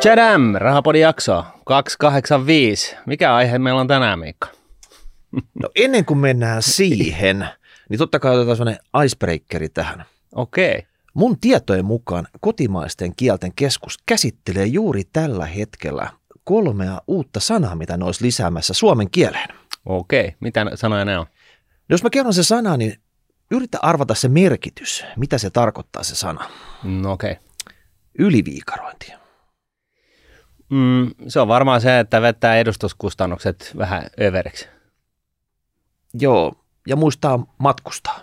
Tchadam, Rahapodin jakso 285. Mikä aihe meillä on tänään, Miikka? No ennen kuin mennään siihen, niin totta kai otetaan sellainen icebreakeri tähän. Okei. Okay. Mun tietojen mukaan kotimaisten kielten keskus käsittelee juuri tällä hetkellä kolmea uutta sanaa, mitä ne olisi lisäämässä suomen kieleen. Okei, okay. mitä sanoja ne on? Jos mä kerron se sana, niin yritä arvata se merkitys, mitä se tarkoittaa se sana. No okei. Okay. Yliviikarointi. Mm, se on varmaan se, että vetää edustuskustannukset vähän överiksi. Joo, ja muistaa matkustaa.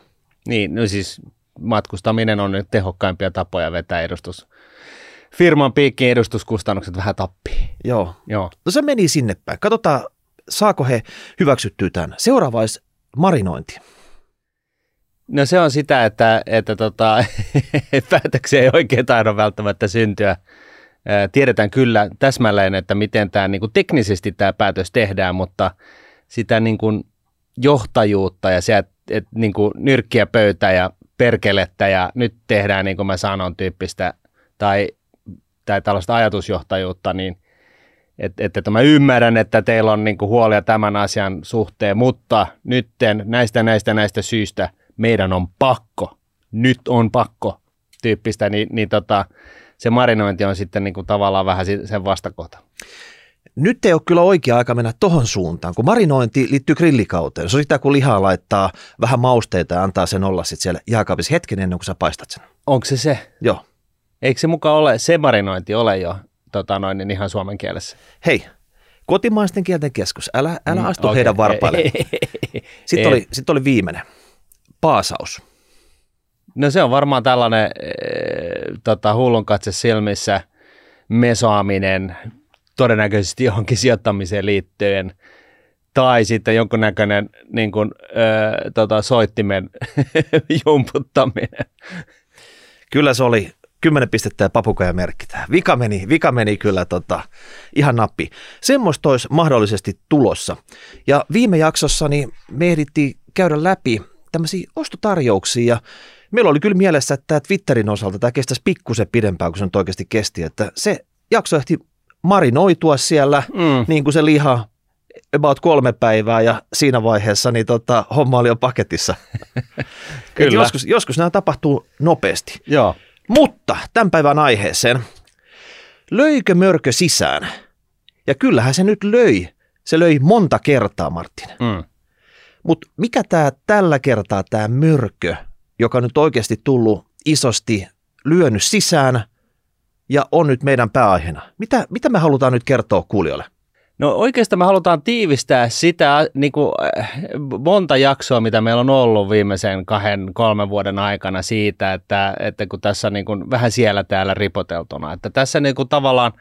Niin, no siis matkustaminen on nyt tehokkaimpia tapoja vetää edustus. Firman piikkiin edustuskustannukset vähän tappii. Joo. Joo. No se meni sinne päin. Katsotaan, saako he hyväksyttyä tämän. Seuraava olisi marinointi. No se on sitä, että, että tota, päätöksiä ei oikein taida välttämättä syntyä. Tiedetään kyllä täsmälleen, että miten tämä niin kuin teknisesti tämä päätös tehdään, mutta sitä niin kuin johtajuutta ja se, että, niin kuin nyrkkiä pöytä ja perkelettä ja nyt tehdään niin kuin mä sanon tyyppistä tai, tai tällaista ajatusjohtajuutta, niin että, että, että mä ymmärrän, että teillä on niin kuin huolia tämän asian suhteen, mutta nytten näistä näistä näistä syistä meidän on pakko, nyt on pakko tyyppistä, niin, niin tota, se marinointi on sitten niin kuin tavallaan vähän sen vastakohta. Nyt ei ole kyllä oikea aika mennä tohon suuntaan, kun marinointi liittyy grillikauteen. Se on sitä, kun lihaa laittaa vähän mausteita ja antaa sen olla sitten siellä jääkaapissa hetken ennen kuin sä paistat sen. Onko se se? Joo. Eikö se mukaan ole, se marinointi ole jo tota noin, niin ihan suomen kielessä? Hei, kotimaisten kielten keskus, älä, älä mm, astu okay. heidän varpaille. Sitten oli, sitten oli viimeinen, paasaus. No se on varmaan tällainen e, tota, hullun katse silmissä mesoaminen, todennäköisesti johonkin sijoittamiseen liittyen, tai sitten jonkunnäköinen niin kuin, ö, tota, soittimen jumputtaminen. Kyllä se oli kymmenen pistettä ja papukaja merkitään. Vika meni, vika meni kyllä tota, ihan nappi. Semmoista olisi mahdollisesti tulossa. Ja viime jaksossa niin me ehdittiin käydä läpi tämmöisiä ostotarjouksia ja meillä oli kyllä mielessä, että tämä Twitterin osalta tämä kestäisi pikkusen pidempään kuin se nyt oikeasti kesti, että se jakso ehti marinoitua siellä, mm. niin kuin se liha about kolme päivää ja siinä vaiheessa niin tota, homma oli jo paketissa. Kyllä. joskus, joskus nämä tapahtuu nopeasti. Joo. Mutta tämän päivän aiheeseen, löikö mörkö sisään? Ja kyllähän se nyt löi. Se löi monta kertaa, Martin. Mm. Mutta mikä tämä tällä kertaa tämä mörkö, joka nyt oikeasti tullut isosti lyönyt sisään – ja on nyt meidän pääaiheena. Mitä, mitä me halutaan nyt kertoa kuulijoille? No oikeastaan me halutaan tiivistää sitä niin kuin, äh, monta jaksoa, mitä meillä on ollut viimeisen kahden, kolmen vuoden aikana siitä, että, että kun tässä niin kuin, vähän siellä täällä ripoteltuna, että tässä niin kuin, tavallaan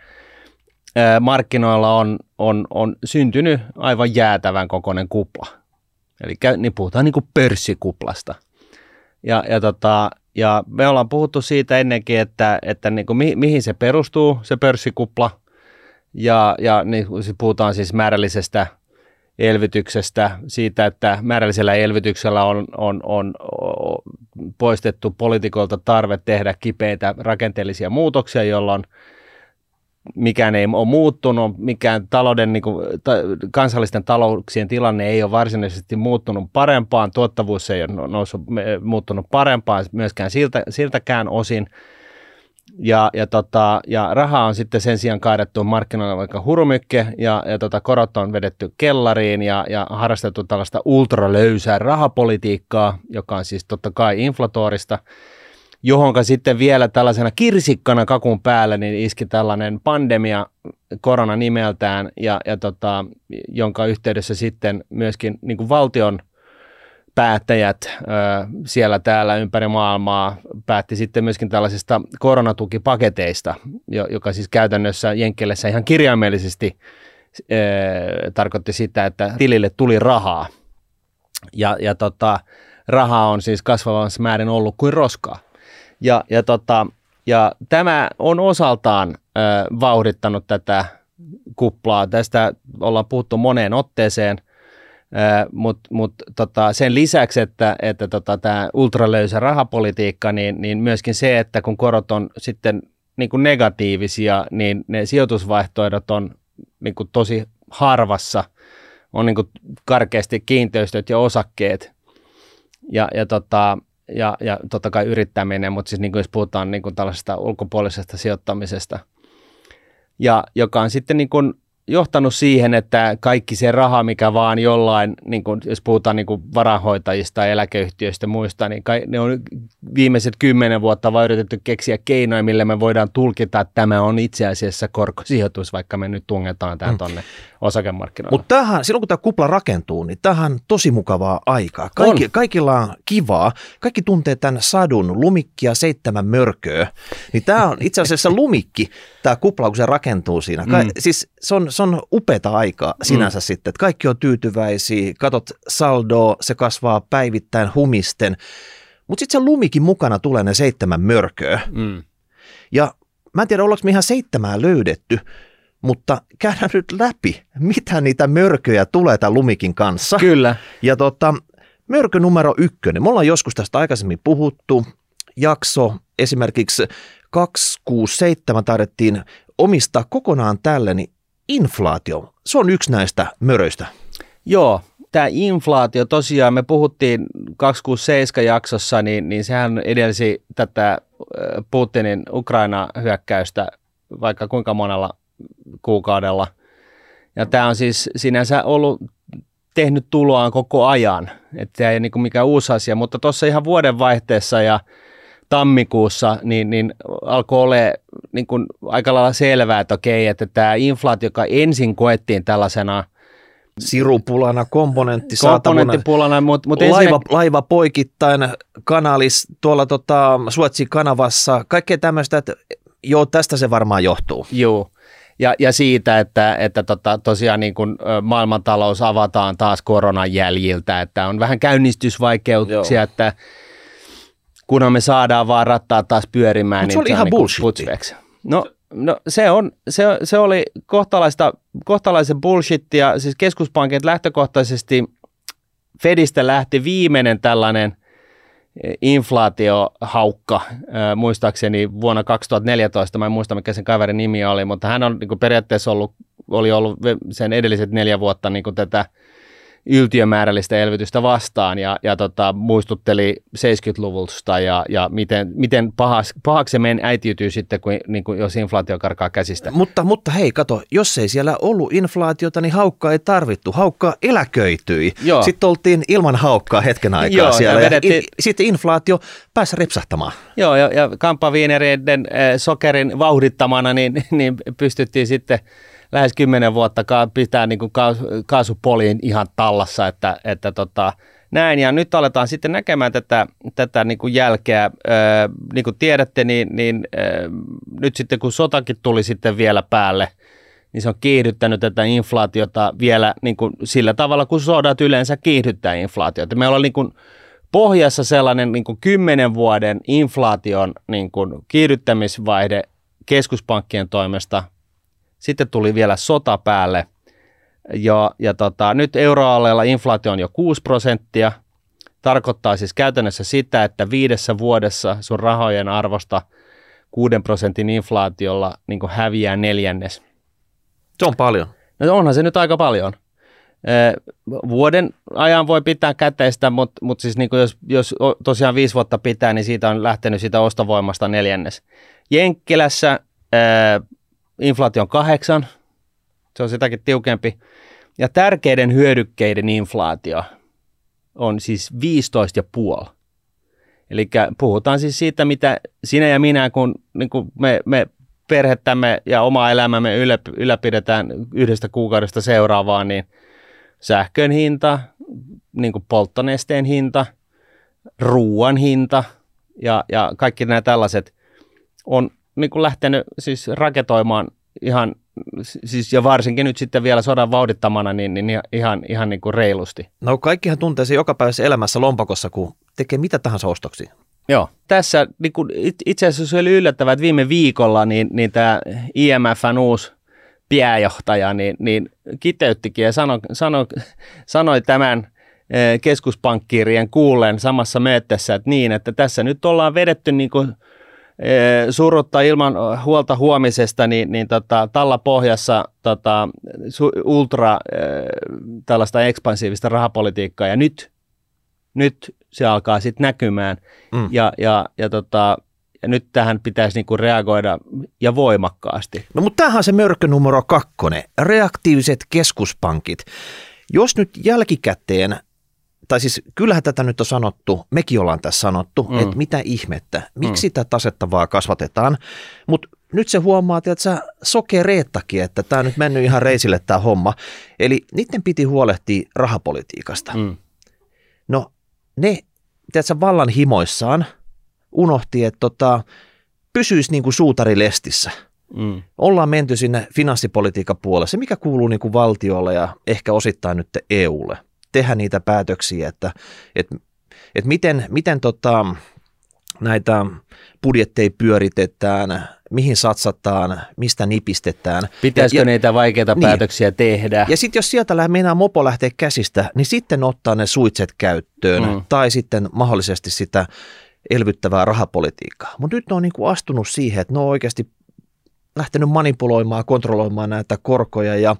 äh, markkinoilla on, on, on syntynyt aivan jäätävän kokoinen kupla. Eli niin puhutaan niin kuin pörssikuplasta. Ja, ja tota, ja me ollaan puhuttu siitä ennenkin, että, että niin kuin mi, mihin se perustuu, se pörssikupla. Ja, ja niin, puhutaan siis määrällisestä elvytyksestä, siitä, että määrällisellä elvytyksellä on, on, on, on poistettu poliitikoilta tarve tehdä kipeitä rakenteellisia muutoksia, jolloin mikään ei ole muuttunut, mikään talouden, niin kuin, ta, kansallisten talouksien tilanne ei ole varsinaisesti muuttunut parempaan, tuottavuus ei ole no, noussut, muuttunut parempaan myöskään siltä, siltäkään osin. Ja, ja, tota, ja rahaa on sitten sen sijaan kaadettu markkinoilla vaikka hurumykke ja, ja tota, korot on vedetty kellariin ja, ja harrastettu tällaista ultralöysää rahapolitiikkaa, joka on siis totta kai inflatorista – johonka sitten vielä tällaisena kirsikkana kakun päällä niin iski tällainen pandemia, korona nimeltään, ja, ja tota, jonka yhteydessä sitten myöskin niin kuin valtion päättäjät ö, siellä täällä ympäri maailmaa päätti sitten myöskin tällaisista koronatukipaketeista, joka siis käytännössä Jenkkelässä ihan kirjaimellisesti ö, tarkoitti sitä, että tilille tuli rahaa. Ja, ja tota, rahaa on siis kasvavassa määrin ollut kuin roskaa. Ja, ja, tota, ja tämä on osaltaan ö, vauhdittanut tätä kuplaa. Tästä ollaan puhuttu moneen otteeseen, mutta mut, tota, sen lisäksi, että, että tota, tämä ultralöysä rahapolitiikka, niin, niin myöskin se, että kun korot on sitten niin kuin negatiivisia, niin ne sijoitusvaihtoehdot on niin kuin tosi harvassa. On niin kuin karkeasti kiinteistöt ja osakkeet ja, ja, tota, ja, ja totta kai yrittäminen, mutta siis niin kuin jos puhutaan niin kuin tällaisesta ulkopuolisesta sijoittamisesta, ja joka on sitten niin kuin johtanut siihen, että kaikki se raha, mikä vaan jollain, niin kuin, jos puhutaan niin varahoitajista, eläkeyhtiöistä ja muista, niin kai, ne on viimeiset kymmenen vuotta vaan yritetty keksiä keinoja, millä me voidaan tulkita, että tämä on itse asiassa korkosijoitus, vaikka me nyt tungetaan tämä mm. tuonne osakemarkkinoille. Mutta tämähän, silloin kun tämä kupla rakentuu, niin tämähän on tosi mukavaa aikaa. Kaikki, on. Kaikilla on kivaa. Kaikki tuntee tämän sadun, lumikkia seitsemän mörköä. Niin tämä on itse asiassa lumikki, tämä kupla, kun se rakentuu siinä. Ka- mm. Siis se on, se on upeata aikaa sinänsä mm. sitten, että kaikki on tyytyväisiä, katot saldoa, se kasvaa päivittäin humisten. Mutta sitten se lumikin mukana tulee ne seitsemän mörköä. Mm. Ja mä en tiedä, ollaanko me ihan seitsemää löydetty, mutta käydään nyt läpi, mitä niitä mörköjä tulee tämän lumikin kanssa. Kyllä. Ja tota, mörkö numero ykkönen, me ollaan joskus tästä aikaisemmin puhuttu, jakso esimerkiksi 267 taidettiin omistaa kokonaan tälle, niin inflaatio, se on yksi näistä möröistä. Joo, tämä inflaatio, tosiaan me puhuttiin 267 jaksossa, niin, niin sehän edelsi tätä Putinin Ukraina-hyökkäystä vaikka kuinka monella kuukaudella. Ja tämä on siis sinänsä ollut tehnyt tuloaan koko ajan, että tämä ei niin mikään uusi asia, mutta tuossa ihan vuoden vaihteessa ja tammikuussa, niin, niin alkoi olla niin kuin aika lailla selvää, että okei, että tämä inflaatio, joka ensin koettiin tällaisena sirupulana, komponentti komponenttipulana, mutta mut laiva, ensin... laiva poikittain, kanalis tuolla tota, Suotsin kanavassa, kaikkea tämmöistä, että joo, tästä se varmaan johtuu. Joo, ja, ja siitä, että, että tota, tosiaan niin kuin maailmantalous avataan taas koronan jäljiltä, että on vähän käynnistysvaikeuksia, Joo. että kunhan me saadaan vaan rattaa taas pyörimään. Mutta niin se oli ihan niin No, no se, on, se, se oli kohtalaista, kohtalaisen bullshittia, siis keskuspankit lähtökohtaisesti Fedistä lähti viimeinen tällainen – inflaatiohaukka, muistaakseni vuonna 2014, mä en muista mikä sen kaverin nimi oli, mutta hän on niin kuin periaatteessa ollut, oli ollut sen edelliset neljä vuotta niin kuin tätä yltiömäärällistä elvytystä vastaan ja, ja tota, muistutteli 70-luvulta ja, ja miten, miten pahas, pahaksi se meidän äitiytyy sitten, kun, niin kuin, jos inflaatio karkaa käsistä. Mutta, mutta hei, kato, jos ei siellä ollut inflaatiota, niin haukkaa ei tarvittu. Haukkaa eläköityi. Joo. Sitten oltiin ilman haukkaa hetken aikaa Joo, siellä. Ja vedettiin... ja in, sitten inflaatio pääsi ripsahtamaan. Joo, ja, ja kampaviinereiden äh, sokerin vauhdittamana niin, niin pystyttiin sitten – lähes kymmenen vuotta pitää niin kuin kaasupoliin ihan tallassa, että, että tota, näin. Ja nyt aletaan sitten näkemään tätä, tätä niin kuin jälkeä. Öö, niin kuin tiedätte, niin, niin öö, nyt sitten kun sotakin tuli sitten vielä päälle, niin se on kiihdyttänyt tätä inflaatiota vielä niin kuin sillä tavalla, kun sodat yleensä kiihdyttää inflaatiota. Meillä on niin kuin pohjassa sellainen niin kuin kymmenen vuoden inflaation niin kuin kiihdyttämisvaihde keskuspankkien toimesta sitten tuli vielä sota päälle. Ja, ja tota, nyt euroalueella inflaatio on jo 6 prosenttia. Tarkoittaa siis käytännössä sitä, että viidessä vuodessa sun rahojen arvosta 6 prosentin inflaatiolla niin häviää neljännes. Se on paljon. No onhan se nyt aika paljon. Vuoden ajan voi pitää käteistä, mutta, mutta siis niin jos, jos tosiaan viisi vuotta pitää, niin siitä on lähtenyt sitä ostovoimasta neljännes. Jenkkilässä inflaatio on kahdeksan, se on sitäkin tiukempi. Ja tärkeiden hyödykkeiden inflaatio on siis 15,5. Eli puhutaan siis siitä, mitä sinä ja minä, kun, niin kun me, me perhettämme ja oma elämämme ylläpidetään yhdestä kuukaudesta seuraavaan, niin sähkön hinta, niin kuin polttonesteen hinta, ruoan hinta ja, ja kaikki nämä tällaiset on niin kuin lähtenyt siis raketoimaan ihan, siis ja varsinkin nyt sitten vielä sodan vauhdittamana, niin, niin ihan, ihan niin kuin reilusti. No kaikkihan tuntee se jokapäiväisessä elämässä lompakossa, kun tekee mitä tahansa ostoksia. Joo, tässä niin kuin itse asiassa se oli yllättävää, että viime viikolla niin, niin tämä IMFn uusi pääjohtaja niin, niin kiteyttikin ja sanoi, sanoi, sanoi tämän eh, keskuspankkiirien kuullen samassa möötessä, että niin, että tässä nyt ollaan vedetty niin kuin surutta ilman huolta huomisesta, niin, niin tota, tällä pohjassa tota, ultra tällaista ekspansiivista rahapolitiikkaa ja nyt, nyt se alkaa sitten näkymään mm. ja, ja, ja, tota, ja nyt tähän pitäisi niinku reagoida ja voimakkaasti. No mutta tämähän on se mörkö numero kakkonen, reaktiiviset keskuspankit. Jos nyt jälkikäteen tai siis kyllähän tätä nyt on sanottu, mekin ollaan tässä sanottu, mm. että mitä ihmettä, miksi mm. tätä tasetta vaan kasvatetaan, mutta nyt se huomaa, että sä sokereettakin, että tämä nyt mennyt ihan reisille tämä homma. Eli niiden piti huolehtia rahapolitiikasta. Mm. No ne, tiedätkö, vallan himoissaan unohti, että tota, pysyisi niin kuin suutari lestissä. Mm. Ollaan menty sinne finanssipolitiikan puolelle, se mikä kuuluu niin kuin valtiolle ja ehkä osittain nyt EUlle tehdä niitä päätöksiä, että, että, että miten, miten tota, näitä budjetteja pyöritetään, mihin satsataan, mistä nipistetään. Pitäisikö ja, niitä vaikeita niin. päätöksiä tehdä? Ja sitten jos sieltä meinaa mopo lähteä käsistä, niin sitten ottaa ne suitset käyttöön mm. tai sitten mahdollisesti sitä elvyttävää rahapolitiikkaa. Mutta nyt ne on niinku astunut siihen, että ne on oikeasti lähtenyt manipuloimaan, kontrolloimaan näitä korkoja ja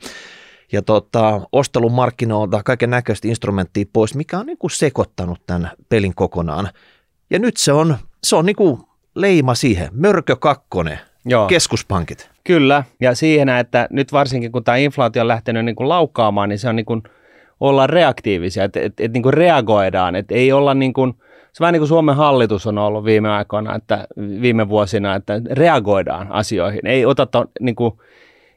ja tota, ostelun markkinoilta kaiken näköistä instrumenttia pois, mikä on niin kuin sekoittanut tämän pelin kokonaan. Ja nyt se on, se on niin kuin leima siihen, mörkö kakkonen, Joo. keskuspankit. Kyllä, ja siihen, että nyt varsinkin kun tämä inflaatio on lähtenyt niin kuin laukkaamaan, niin se on niin kuin olla reaktiivisia, että et, et, niin kuin reagoidaan, että ei olla niin kuin, se vähän niin kuin Suomen hallitus on ollut viime aikoina, että viime vuosina, että reagoidaan asioihin, ei oteta niin kuin,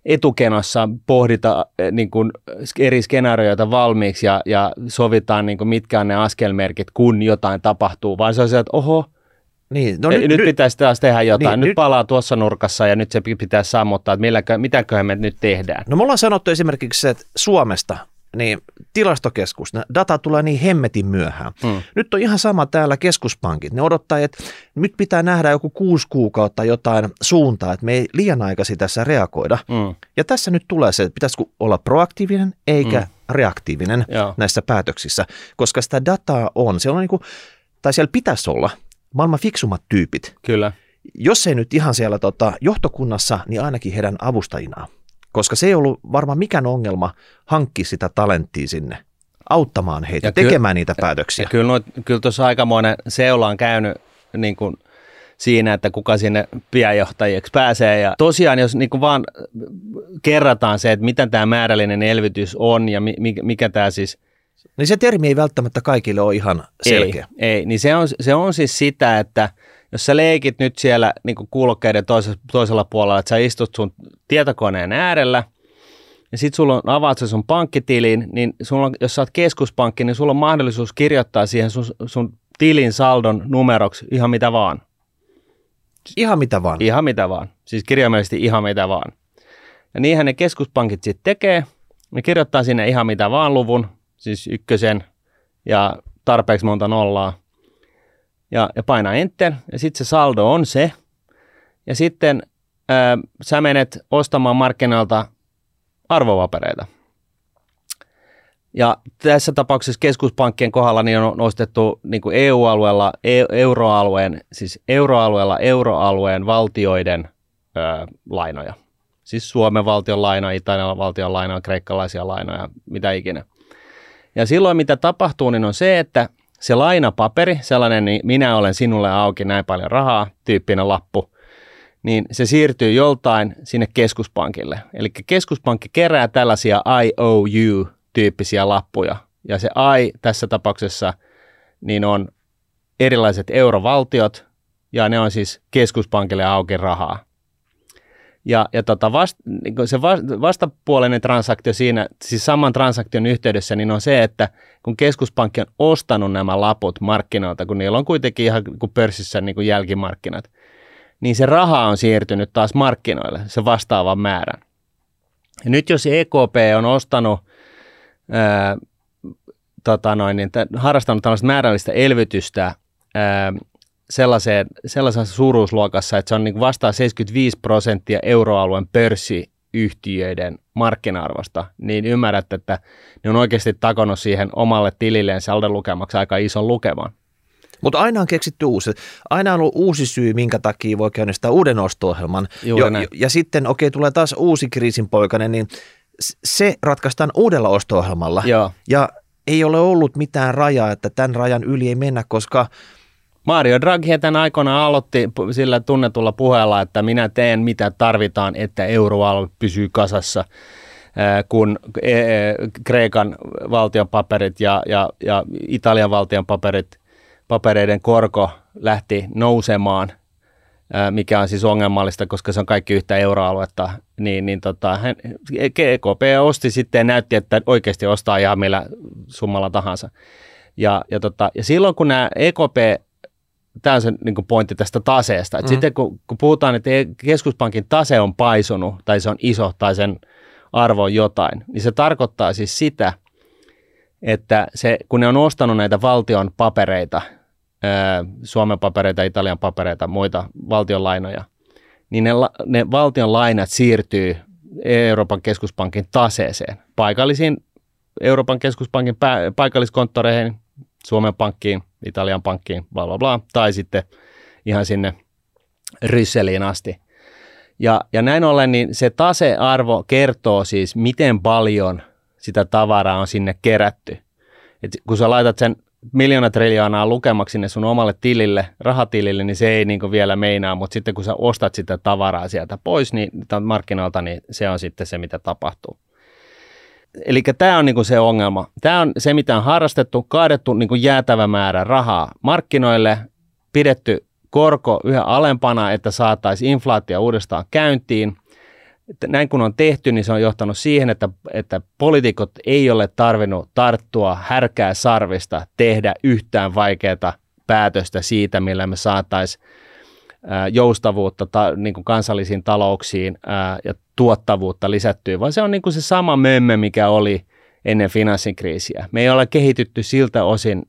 etukenossa pohdita eh, niin kuin eri skenaarioita valmiiksi ja, ja sovitaan, niin kuin mitkä on ne askelmerkit, kun jotain tapahtuu, vaan se on se, että oho, niin, no nyt, nyt, pitäisi taas tehdä jotain. Niin, nyt, nyt palaa tuossa nurkassa ja nyt se pitäisi sammuttaa, että milläkö, mitäköhän me nyt tehdään. No me ollaan sanottu esimerkiksi se, että Suomesta niin tilastokeskus, data tulee niin hemmetin myöhään. Hmm. Nyt on ihan sama täällä keskuspankit. Ne odottaa, että nyt pitää nähdä joku kuusi kuukautta jotain suuntaa, että me ei liian aikaisin tässä reagoida. Hmm. Ja tässä nyt tulee se, että pitäisikö olla proaktiivinen eikä hmm. reaktiivinen Joo. näissä päätöksissä, koska sitä dataa on. Siellä on niin kuin, tai siellä pitäisi olla maailman fiksummat tyypit. Kyllä. Jos ei nyt ihan siellä tota, johtokunnassa, niin ainakin heidän avustajinaan koska se ei ollut varmaan mikään ongelma hankkia sitä talenttia sinne auttamaan heitä ja tekemään ky- niitä päätöksiä. Ja kyllä, no, kyllä tuossa aikamoinen seula on käynyt niin kuin siinä, että kuka sinne pienjohtajiksi pääsee. Ja tosiaan, jos niin kuin vaan kerrataan se, että mitä tämä määrällinen elvytys on ja mikä, mikä tämä siis – niin se termi ei välttämättä kaikille ole ihan selkeä. Ei, ei. niin se on, se on siis sitä, että jos sä leikit nyt siellä niin kuulokkeiden toisella, toisella puolella, että sä istut sun tietokoneen äärellä, ja sitten sulla on, avaat se sun pankkitiliin, niin sulla on, jos sä oot keskuspankki, niin sulla on mahdollisuus kirjoittaa siihen sun, sun tilin saldon numeroksi ihan mitä vaan. Ihan mitä vaan? Ihan mitä vaan. Siis kirjaimellisesti ihan mitä vaan. Ja niinhän ne keskuspankit sitten tekee. Ne kirjoittaa sinne ihan mitä vaan luvun, siis ykkösen ja tarpeeksi monta nollaa ja, ja painaa enter, ja sitten se saldo on se, ja sitten ää, sä menet ostamaan markkinoilta arvopapereita. Ja tässä tapauksessa keskuspankkien kohdalla niin on nostettu niin kuin EU-alueella, e- euroalueen, siis euroalueella euroalueen valtioiden ö, lainoja. Siis Suomen valtion lainoja, Italian valtion lainoja, kreikkalaisia lainoja, mitä ikinä. Ja silloin mitä tapahtuu, niin on se, että se lainapaperi, sellainen niin minä olen sinulle auki näin paljon rahaa, tyyppinen lappu, niin se siirtyy joltain sinne keskuspankille. Eli keskuspankki kerää tällaisia IOU-tyyppisiä lappuja. Ja se I tässä tapauksessa niin on erilaiset eurovaltiot, ja ne on siis keskuspankille auki rahaa. Ja, ja tota vast, niin se vastapuolinen transaktio siinä, siis saman transaktion yhteydessä, niin on se, että kun keskuspankki on ostanut nämä laput markkinoilta, kun niillä on kuitenkin ihan kuin pörssissä niin kuin jälkimarkkinat, niin se raha on siirtynyt taas markkinoille, se vastaavan määrän. Ja nyt jos EKP on ostanut, ää, tota noin, niin harrastanut tällaista määrällistä elvytystä ää, sellaiseen, sellaisessa suuruusluokassa, että se on niin vastaa 75 prosenttia euroalueen pörssiyhtiöiden markkina-arvosta, niin ymmärrät, että ne on oikeasti takonut siihen omalle tililleen salden lukemaksi aika ison lukeman. Mutta aina on keksitty uusi. Aina on ollut uusi syy, minkä takia voi käynnistää uuden osto-ohjelman. Jo, ja, ja sitten, okei, okay, tulee taas uusi kriisinpoikainen, niin se ratkaistaan uudella osto-ohjelmalla. Joo. Ja ei ole ollut mitään rajaa, että tämän rajan yli ei mennä, koska Mario Draghi tämän aikana aloitti sillä tunnetulla puheella, että minä teen mitä tarvitaan, että euroalue pysyy kasassa, kun e, e, Kreikan valtion paperit ja, ja, ja Italian valtion paperit, papereiden korko lähti nousemaan, mikä on siis ongelmallista, koska se on kaikki yhtä euroaluetta, niin, niin tota, hän, EKP osti sitten ja näytti, että oikeasti ostaa ihan millä summalla tahansa. Ja, ja, tota, ja silloin kun nämä EKP tämä on se niin pointti tästä taseesta. mm. Sitten kun, kun puhutaan, että keskuspankin tase on paisunut tai se on iso tai sen arvo on jotain, niin se tarkoittaa siis sitä, että se, kun ne on ostanut näitä valtion papereita, Suomen papereita, Italian papereita, muita valtion lainoja, niin ne, ne valtion lainat siirtyy Euroopan keskuspankin taseeseen, paikallisiin Euroopan keskuspankin pää, paikalliskonttoreihin, Suomen pankkiin, Italian pankkiin, bla bla bla, tai sitten ihan sinne Rysseliin asti. Ja, ja näin ollen niin se tasearvo kertoo siis, miten paljon sitä tavaraa on sinne kerätty. Et kun sä laitat sen miljoona triljoonaa lukemaksi sinne sun omalle tilille, rahatilille, niin se ei niin vielä meinaa, mutta sitten kun sä ostat sitä tavaraa sieltä pois niin, markkinoilta, niin se on sitten se, mitä tapahtuu. Eli tämä on niinku se ongelma. Tämä on se, mitä on harrastettu, kaadettu niinku jäätävä määrä rahaa markkinoille, pidetty korko yhä alempana, että saataisiin inflaatio uudestaan käyntiin. Näin kun on tehty, niin se on johtanut siihen, että, että poliitikot ei ole tarvinnut tarttua härkää sarvista, tehdä yhtään vaikeaa päätöstä siitä, millä me saataisiin joustavuutta ta, niin kuin kansallisiin talouksiin ää, ja tuottavuutta lisättyä, vaan se on niin kuin se sama mömmö, mikä oli ennen finanssikriisiä. Me ei ole kehitytty siltä osin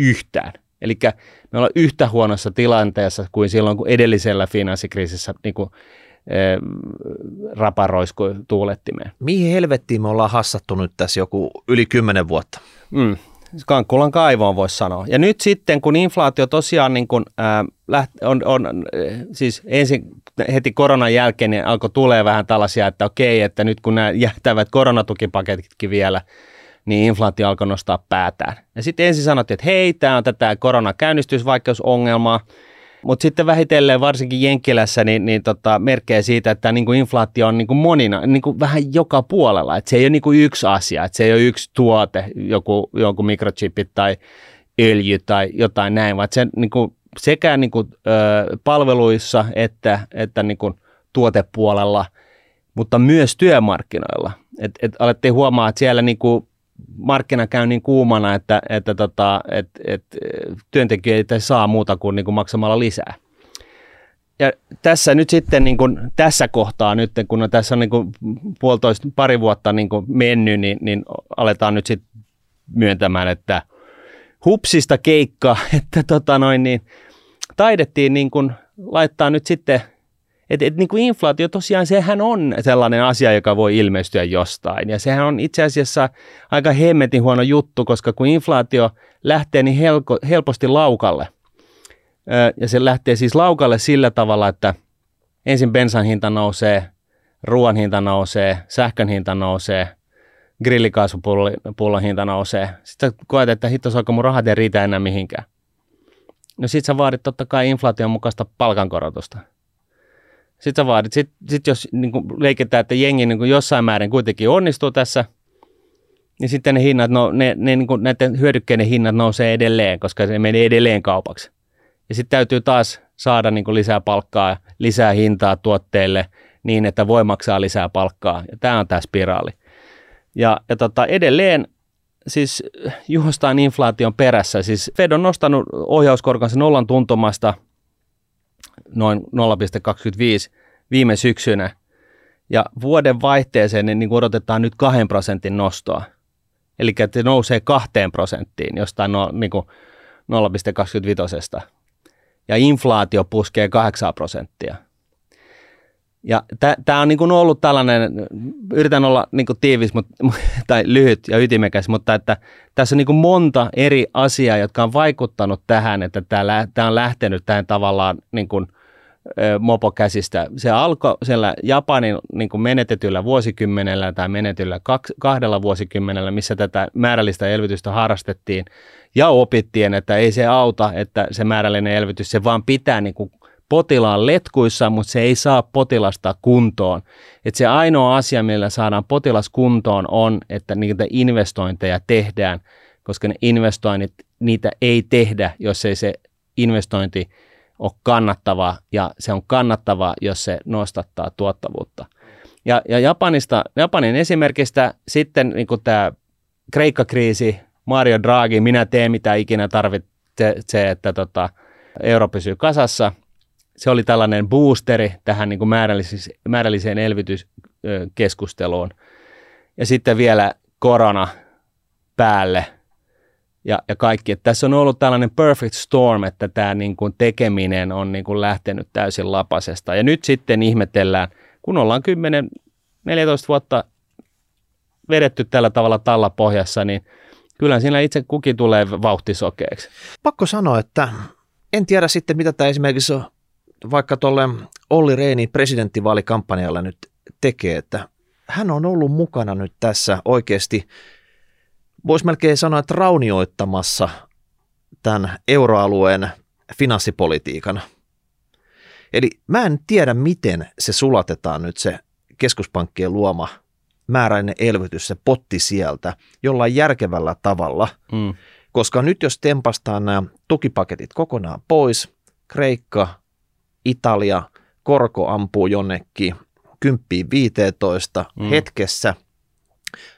yhtään. Eli me ollaan yhtä huonossa tilanteessa kuin silloin, kun edellisellä finanssikriisissä niin kuin, eh, raparoiskui tuulettimeen. Mihin helvettiin me ollaan hassattu nyt tässä joku yli kymmenen vuotta? Mm. Kankkulan kaivoon voisi sanoa. Ja nyt sitten, kun inflaatio tosiaan niin kuin, ää, läht, on, on, siis ensin heti koronan jälkeen niin alkoi tulee vähän tällaisia, että okei, että nyt kun nämä jähtävät koronatukipaketitkin vielä, niin inflaatio alkoi nostaa päätään. Ja sitten ensin sanottiin, että hei, tämä on tätä koronakäynnistysvaikeusongelmaa, mutta sitten vähitellen varsinkin Jenkkilässä niin, niin tota, merkkejä siitä, että niin kuin inflaatio on niin kuin monina, niin kuin vähän joka puolella. Että se ei ole niin kuin yksi asia, että se ei ole yksi tuote, joku, joku mikrochipit tai öljy tai jotain näin, vaan se niin kuin sekä niin kuin, ö, palveluissa että, että niin kuin tuotepuolella, mutta myös työmarkkinoilla. Et, et alettiin huomaa, että siellä niin kuin markkina käy niin kuumana, että, että tota, et, et, työntekijöitä ei saa muuta kuin, niin kuin maksamalla lisää. Ja tässä nyt sitten niin kuin, tässä kohtaa nyt, kun on tässä on niin kuin puolitoista, pari vuotta niin kuin mennyt, niin, niin aletaan nyt sitten myöntämään, että hupsista keikka, että tota noin, niin, taidettiin niin kuin laittaa nyt sitten että et, niin kuin inflaatio tosiaan, sehän on sellainen asia, joka voi ilmestyä jostain. Ja sehän on itse asiassa aika hemmetin huono juttu, koska kun inflaatio lähtee niin helko, helposti laukalle, ja se lähtee siis laukalle sillä tavalla, että ensin bensan hinta nousee, ruoan hinta nousee, sähkön hinta nousee, grillikaasupullon hinta nousee. Sitten koet, että hitto, saako mun rahat ei riitä enää mihinkään. No sit sä vaadit totta kai inflaation mukaista palkankorotusta. Sitten sä vaadit, sit, sit jos niin leikitään, että jengi niin jossain määrin kuitenkin onnistuu tässä, niin sitten ne hinnat, no, ne, ne, niin kuin näiden hyödykkeiden hinnat nousee edelleen, koska se menee edelleen kaupaksi. Ja sitten täytyy taas saada niin lisää palkkaa, lisää hintaa tuotteille niin, että voi maksaa lisää palkkaa. Ja tämä on tämä spiraali. Ja, ja tota, edelleen siis juhostaan inflaation perässä. Siis Fed on nostanut ohjauskorkonsa nollan tuntumasta – noin 0,25 viime syksynä. Ja vuoden vaihteeseen niin, niin odotetaan nyt 2 prosentin nostoa. Eli että se nousee 2 prosenttiin jostain no, niin 0,25. Ja inflaatio puskee 8 prosenttia. Ja tämä on niin ollut tällainen, yritän olla niin tiivis mut, tai lyhyt ja ytimekäs, mutta että tässä on niin monta eri asiaa, jotka on vaikuttanut tähän, että tämä on lähtenyt tähän tavallaan niin mopo käsistä. Se alkoi siellä Japanin niin kuin menetetyllä vuosikymmenellä tai menetyllä kahdella vuosikymmenellä, missä tätä määrällistä elvytystä harrastettiin ja opittiin, että ei se auta, että se määrällinen elvytys, se vaan pitää niin kuin potilaan letkuissa, mutta se ei saa potilasta kuntoon. Et se ainoa asia, millä saadaan potilas kuntoon on, että niitä investointeja tehdään, koska ne investoinnit, niitä ei tehdä, jos ei se investointi ole kannattava ja se on kannattava, jos se nostattaa tuottavuutta. Ja, ja Japanista, Japanin esimerkistä sitten niin tämä Kreikka-kriisi, Mario Draghi, minä teen mitä ikinä tarvitsee, että tota, euro pysyy kasassa. Se oli tällainen boosteri tähän niin kuin määrällis- määrälliseen elvytyskeskusteluun. Ja sitten vielä korona päälle – ja, ja kaikki. Että tässä on ollut tällainen perfect storm, että tämä niin kuin tekeminen on niin kuin lähtenyt täysin lapasesta. Ja nyt sitten ihmetellään, kun ollaan 10-14 vuotta vedetty tällä tavalla talla pohjassa, niin kyllä siinä itse kukin tulee vauhtisokeeksi. Pakko sanoa, että en tiedä sitten, mitä tämä esimerkiksi vaikka tuolle Olli Reini presidenttivaalikampanjalla nyt tekee, että hän on ollut mukana nyt tässä oikeasti – voisi melkein sanoa, että raunioittamassa tämän euroalueen finanssipolitiikan. Eli mä en tiedä, miten se sulatetaan nyt se keskuspankkien luoma määräinen elvytys, se potti sieltä jollain järkevällä tavalla, mm. koska nyt jos tempastaan nämä tukipaketit kokonaan pois, Kreikka, Italia, korko ampuu jonnekin 10 15 mm. hetkessä,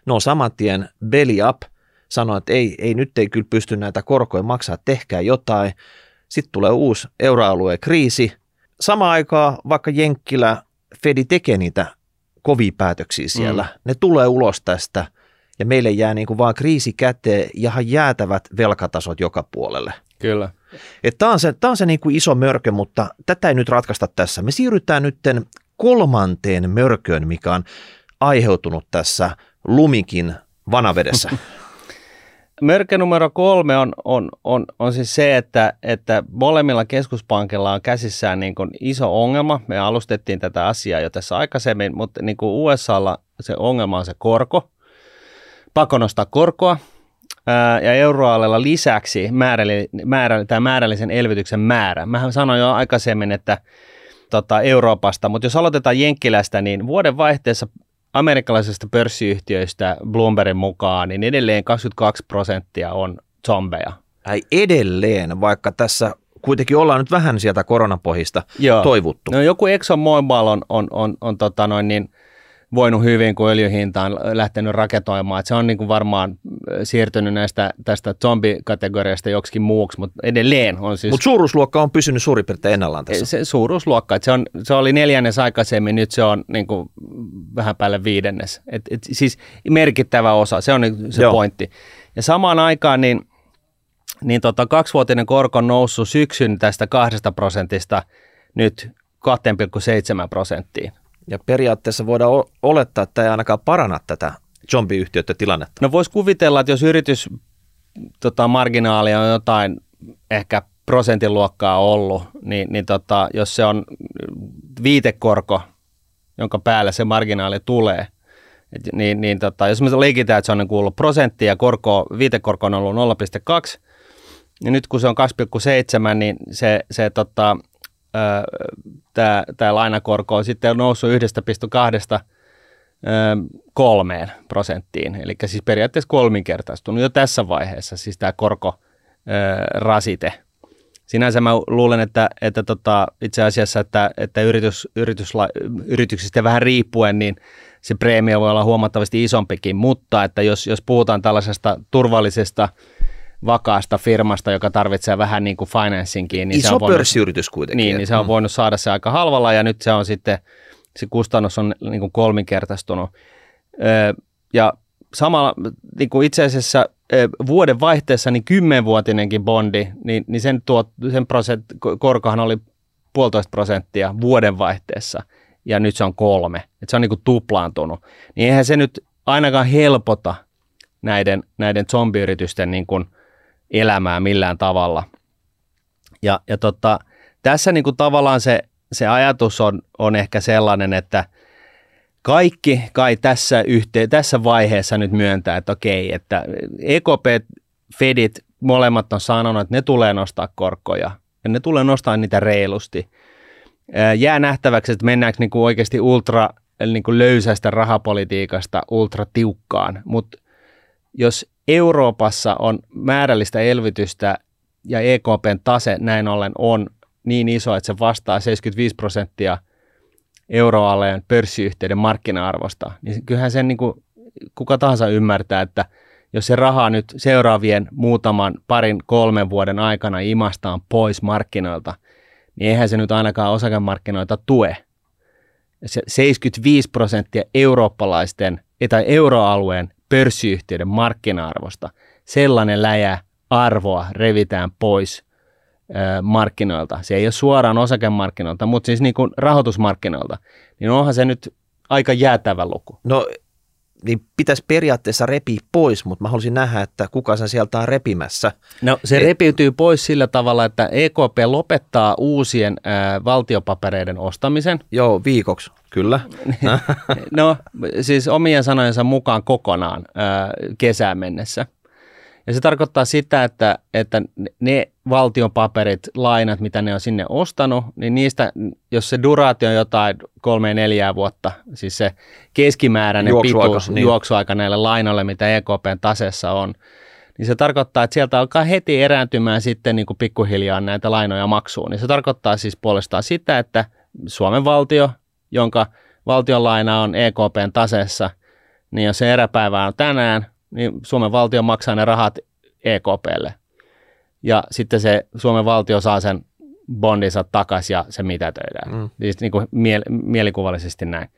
no saman tien belly up, sanoi, että ei, ei nyt ei kyllä pysty näitä korkoja maksaa, tehkää jotain. Sitten tulee uusi euroalueen kriisi. Sama aikaa vaikka Jenkkilä Fedi tekee niitä kovia päätöksiä siellä. Mm. Ne tulee ulos tästä ja meille jää niin kuin vaan kriisi käteen ja jäätävät velkatasot joka puolelle. Kyllä. Tämä on se, tää on se niin kuin iso mörkö, mutta tätä ei nyt ratkaista tässä. Me siirrytään nyt kolmanteen mörköön, mikä on aiheutunut tässä lumikin vanavedessä. Mörkö numero kolme on, on, on, on siis se, että, että molemmilla keskuspankilla on käsissään niin kuin iso ongelma. Me alustettiin tätä asiaa jo tässä aikaisemmin, mutta niin kuin USAlla se ongelma on se korko, pakko nostaa korkoa, ää, ja euroalueella lisäksi määräli, määrä, tämä määrällisen elvytyksen määrä. Mä sanoin jo aikaisemmin, että tota, Euroopasta, mutta jos aloitetaan Jenkkilästä, niin vuoden vaihteessa amerikkalaisista pörssiyhtiöistä Bloombergin mukaan, niin edelleen 22 prosenttia on zombeja. Ai edelleen, vaikka tässä kuitenkin ollaan nyt vähän sieltä koronapohjista Joo. toivuttu. No joku Exxon Mobil on, on, on, on tota noin niin, voinut hyvin, kun öljyhinta on lähtenyt raketoimaan. Et se on niin kuin varmaan äh, siirtynyt näistä, tästä zombikategoriasta joksikin muuksi, mutta edelleen on siis... Mutta suuruusluokka on pysynyt suurin piirtein ennallaan tässä. Se suuruusluokka, että se, on, se oli neljännes aikaisemmin, nyt se on niin kuin vähän päälle viidennes. Et, et, siis merkittävä osa, se on niin se Joo. pointti. Ja samaan aikaan niin, niin tota, kaksivuotinen korko on noussut syksyn tästä kahdesta prosentista nyt 2,7 prosenttiin. Ja periaatteessa voidaan olettaa, että ei ainakaan paranna tätä zombiyhtiöiden tilannetta. No voisi kuvitella, että jos yritys tota, marginaalia on jotain ehkä prosentin luokkaa ollut, niin, niin tota, jos se on viitekorko, jonka päällä se marginaali tulee, et, niin, niin tota, jos me leikitään, että se on niin ollut prosentti ja korko, viitekorko on ollut 0,2, niin nyt kun se on 2,7, niin se, se tota, tämä, lainakorko on sitten noussut 1,2 kolmeen prosenttiin, eli siis periaatteessa kolminkertaistunut jo tässä vaiheessa, siis tämä korko rasite. Sinänsä mä luulen, että, että tota, itse asiassa, että, että yritys, yritysla, yrityksistä vähän riippuen, niin se preemio voi olla huomattavasti isompikin, mutta että jos, jos puhutaan tällaisesta turvallisesta vakaasta firmasta, joka tarvitsee vähän niin kuin financingin. Niin Iso se on voinut, pörssiyritys kuitenkin. Niin, niin se on mm. voinut saada se aika halvalla ja nyt se on sitten, se kustannus on niin kuin kolminkertaistunut. ja samalla niin kuin itse asiassa vuoden vaihteessa niin kymmenvuotinenkin bondi, niin, niin sen, tuot, sen prosent, korkohan oli puolitoista prosenttia vuoden vaihteessa. ja nyt se on kolme. Että se on niin kuin tuplaantunut. Niin eihän se nyt ainakaan helpota näiden, näiden zombiyritysten niin kuin elämää millään tavalla. Ja, ja tota, tässä niin kuin tavallaan se, se ajatus on, on ehkä sellainen, että kaikki kai tässä, yhteen, tässä vaiheessa nyt myöntää, että okei, että EKP, Fedit, molemmat on sanonut, että ne tulee nostaa korkoja ja ne tulee nostaa niitä reilusti. Jää nähtäväksi, että mennäänkö niin kuin oikeasti ultra niin kuin löysästä rahapolitiikasta ultra tiukkaan, mutta jos Euroopassa on määrällistä elvytystä ja EKPn tase näin ollen on niin iso, että se vastaa 75 prosenttia euroalueen pörssiyhtiöiden markkina-arvosta, niin kyllähän sen niin kuin kuka tahansa ymmärtää, että jos se raha nyt seuraavien muutaman parin kolmen vuoden aikana imastaan pois markkinoilta, niin eihän se nyt ainakaan osakemarkkinoita tue. Se 75 prosenttia eurooppalaisten tai euroalueen pörssiyhtiöiden markkina-arvosta, sellainen läjä arvoa revitään pois markkinoilta. Se ei ole suoraan osakemarkkinoilta, mutta siis niin kuin rahoitusmarkkinoilta. Niin onhan se nyt aika jäätävä luku. No niin pitäisi periaatteessa repiä pois, mutta mä haluaisin nähdä, että kuka sen sieltä on repimässä. No se Et... repiytyy pois sillä tavalla, että EKP lopettaa uusien äh, valtiopapereiden ostamisen. Joo, viikoksi, kyllä. no siis omien sanojensa mukaan kokonaan äh, kesään mennessä. Ja se tarkoittaa sitä, että, että ne valtion paperit, lainat, mitä ne on sinne ostanut, niin niistä, jos se duraatio on jotain kolme neljää vuotta, siis se keskimääräinen juoksuaika, pituus, niin. juoksuaika näille lainoille, mitä EKPn tasessa on, niin se tarkoittaa, että sieltä alkaa heti erääntymään sitten niin kuin pikkuhiljaa näitä lainoja maksuun. Niin se tarkoittaa siis puolestaan sitä, että Suomen valtio, jonka valtion laina on EKPn tasessa, niin jos se eräpäivä on tänään, niin Suomen valtio maksaa ne rahat EKPlle. Ja sitten se Suomen valtio saa sen bondinsa takaisin ja se mitätöidään. Mm. Siis niin kuin miel- mielikuvallisesti näin.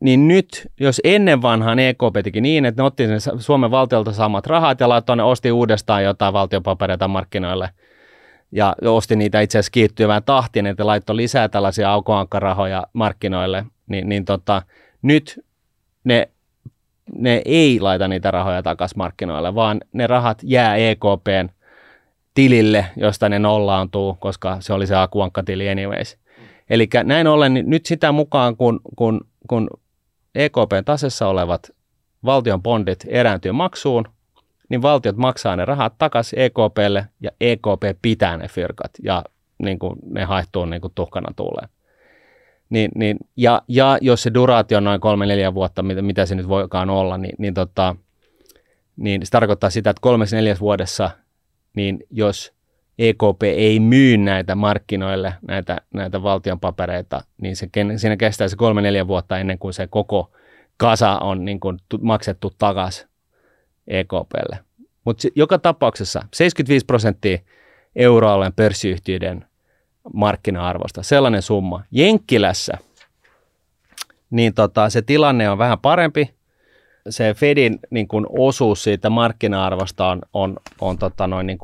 Niin nyt, jos ennen vanhaan EKP teki niin, että ne otti sen Suomen valtiolta saamat rahat ja laittoi ne, osti uudestaan jotain valtiopapereita markkinoille ja osti niitä itse asiassa kiittyvään tahtiin, että laittoi lisää tällaisia aukoankkarahoja markkinoille, niin, niin tota, nyt ne ne ei laita niitä rahoja takaisin markkinoille, vaan ne rahat jää EKPn tilille, josta ne nollaantuu, koska se oli se akuankkatili anyways. Eli näin ollen niin nyt sitä mukaan, kun, kun, kun EKPn tasessa olevat valtion bondit erääntyy maksuun, niin valtiot maksaa ne rahat takaisin EKPlle ja EKP pitää ne firkat ja niin kuin ne haihtuu niin kuin tuhkana tuuleen. Niin, niin, ja, ja jos se duraatio on noin kolme neljä vuotta, mitä, mitä se nyt voikaan olla, niin, niin, tota, niin se tarkoittaa sitä, että kolmessa neljäs vuodessa, niin jos EKP ei myy näitä markkinoille, näitä, näitä valtion papereita, niin se, siinä kestää se kolme neljä vuotta ennen kuin se koko kasa on niin kuin maksettu takaisin EKPlle. Mutta joka tapauksessa 75 prosenttia euroalueen pörssiyhtiöiden markkina-arvosta, sellainen summa. Jenkkilässä, niin tota, se tilanne on vähän parempi. Se Fedin niin kun osuus siitä markkina-arvosta on, on, on tota noin niin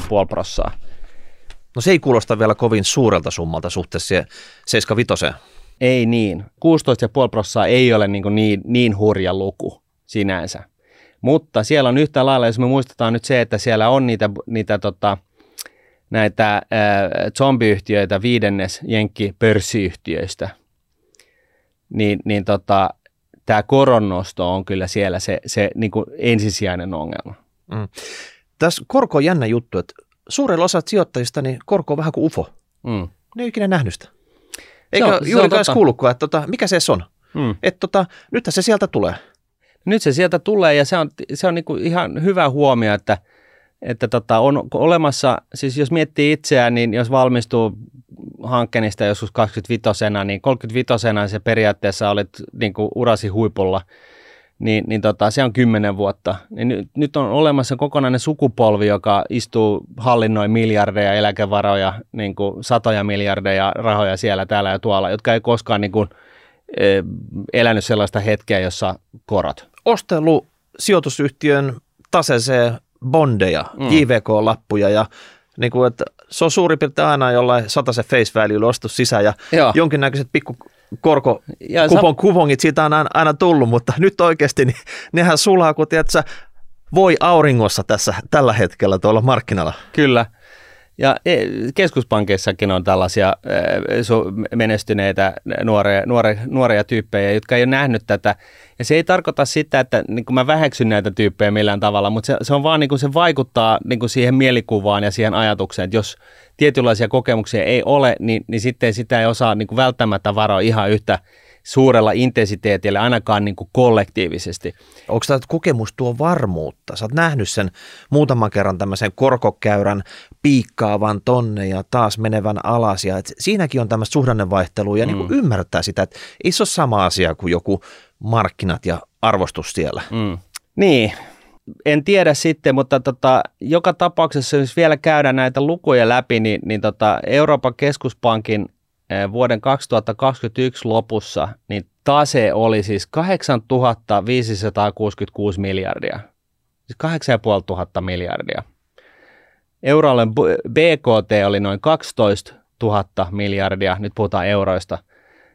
16,5 prossaa. No se ei kuulosta vielä kovin suurelta summalta suhteessa 75. Ei niin. 16,5 prossaa ei ole niin, niin, niin hurja luku sinänsä. Mutta siellä on yhtä lailla, jos me muistetaan nyt se, että siellä on niitä, niitä tota, näitä äh, zombiyhtiöitä viidennes jenkki-pörssiyhtiöistä, niin, niin tota, tämä koronnosto on kyllä siellä se, se niin kuin ensisijainen ongelma. Mm. Tässä korko on jännä juttu, että suurella osat sijoittajista niin korko on vähän kuin UFO. Mm. Ne ei ikinä nähnyt sitä. Eikä se on, juurikaan edes kuullutkaan, että tota, mikä se on. Mm. Että tota, nythän se sieltä tulee. Nyt se sieltä tulee ja se on, se on niinku ihan hyvä huomio, että – että tota, on olemassa, siis jos miettii itseään, niin jos valmistuu hankkeenista joskus 25 niin 35 se periaatteessa olet niin kuin urasi huipulla, niin, niin tota, se on kymmenen vuotta. Niin nyt, nyt on olemassa kokonainen sukupolvi, joka istuu hallinnoi miljardeja eläkevaroja, niin kuin satoja miljardeja rahoja siellä, täällä ja tuolla, jotka ei koskaan niin kuin, e, elänyt sellaista hetkeä, jossa korot. Ostelu sijoitusyhtiön taseeseen bondeja, mm. JVK-lappuja ja niin kuin, että se on suurin piirtein aina jollain se face value ostu sisään ja Joo. jonkinnäköiset pikku korko, Ja kupon, kupongit siitä on aina, aina tullut, mutta nyt oikeasti niin nehän sulaa, kun tiedät, voi auringossa tässä tällä hetkellä tuolla markkinalla. Kyllä. Ja e, keskuspankeissakin on tällaisia menestyneitä nuoria, nuoria, nuoria tyyppejä, jotka ei ole nähnyt tätä. Ja se ei tarkoita sitä, että niin mä väheksyn näitä tyyppejä millään tavalla, mutta se, se on vaan niin kuin se vaikuttaa niin kuin siihen mielikuvaan ja siihen ajatukseen, että jos tietynlaisia kokemuksia ei ole, niin, niin sitten sitä ei osaa niin kuin välttämättä varoa ihan yhtä suurella intensiteetillä, ainakaan niin kuin kollektiivisesti. Onko tämä kokemus tuo varmuutta? Sä oot nähnyt sen muutaman kerran tämmöisen korkokäyrän piikkaavan tonne ja taas menevän alas. Ja et siinäkin on tämmöistä suhdannevaihtelua ja mm. niin kuin ymmärtää sitä, että ei se ole sama asia kuin joku markkinat ja arvostus siellä. Mm. Niin, en tiedä sitten, mutta tota, joka tapauksessa, jos vielä käydään näitä lukuja läpi, niin, niin tota, Euroopan keskuspankin vuoden 2021 lopussa, niin tase oli siis 8566 miljardia. Siis 8500 miljardia. Euroalueen BKT oli noin 12 000 miljardia, nyt puhutaan euroista.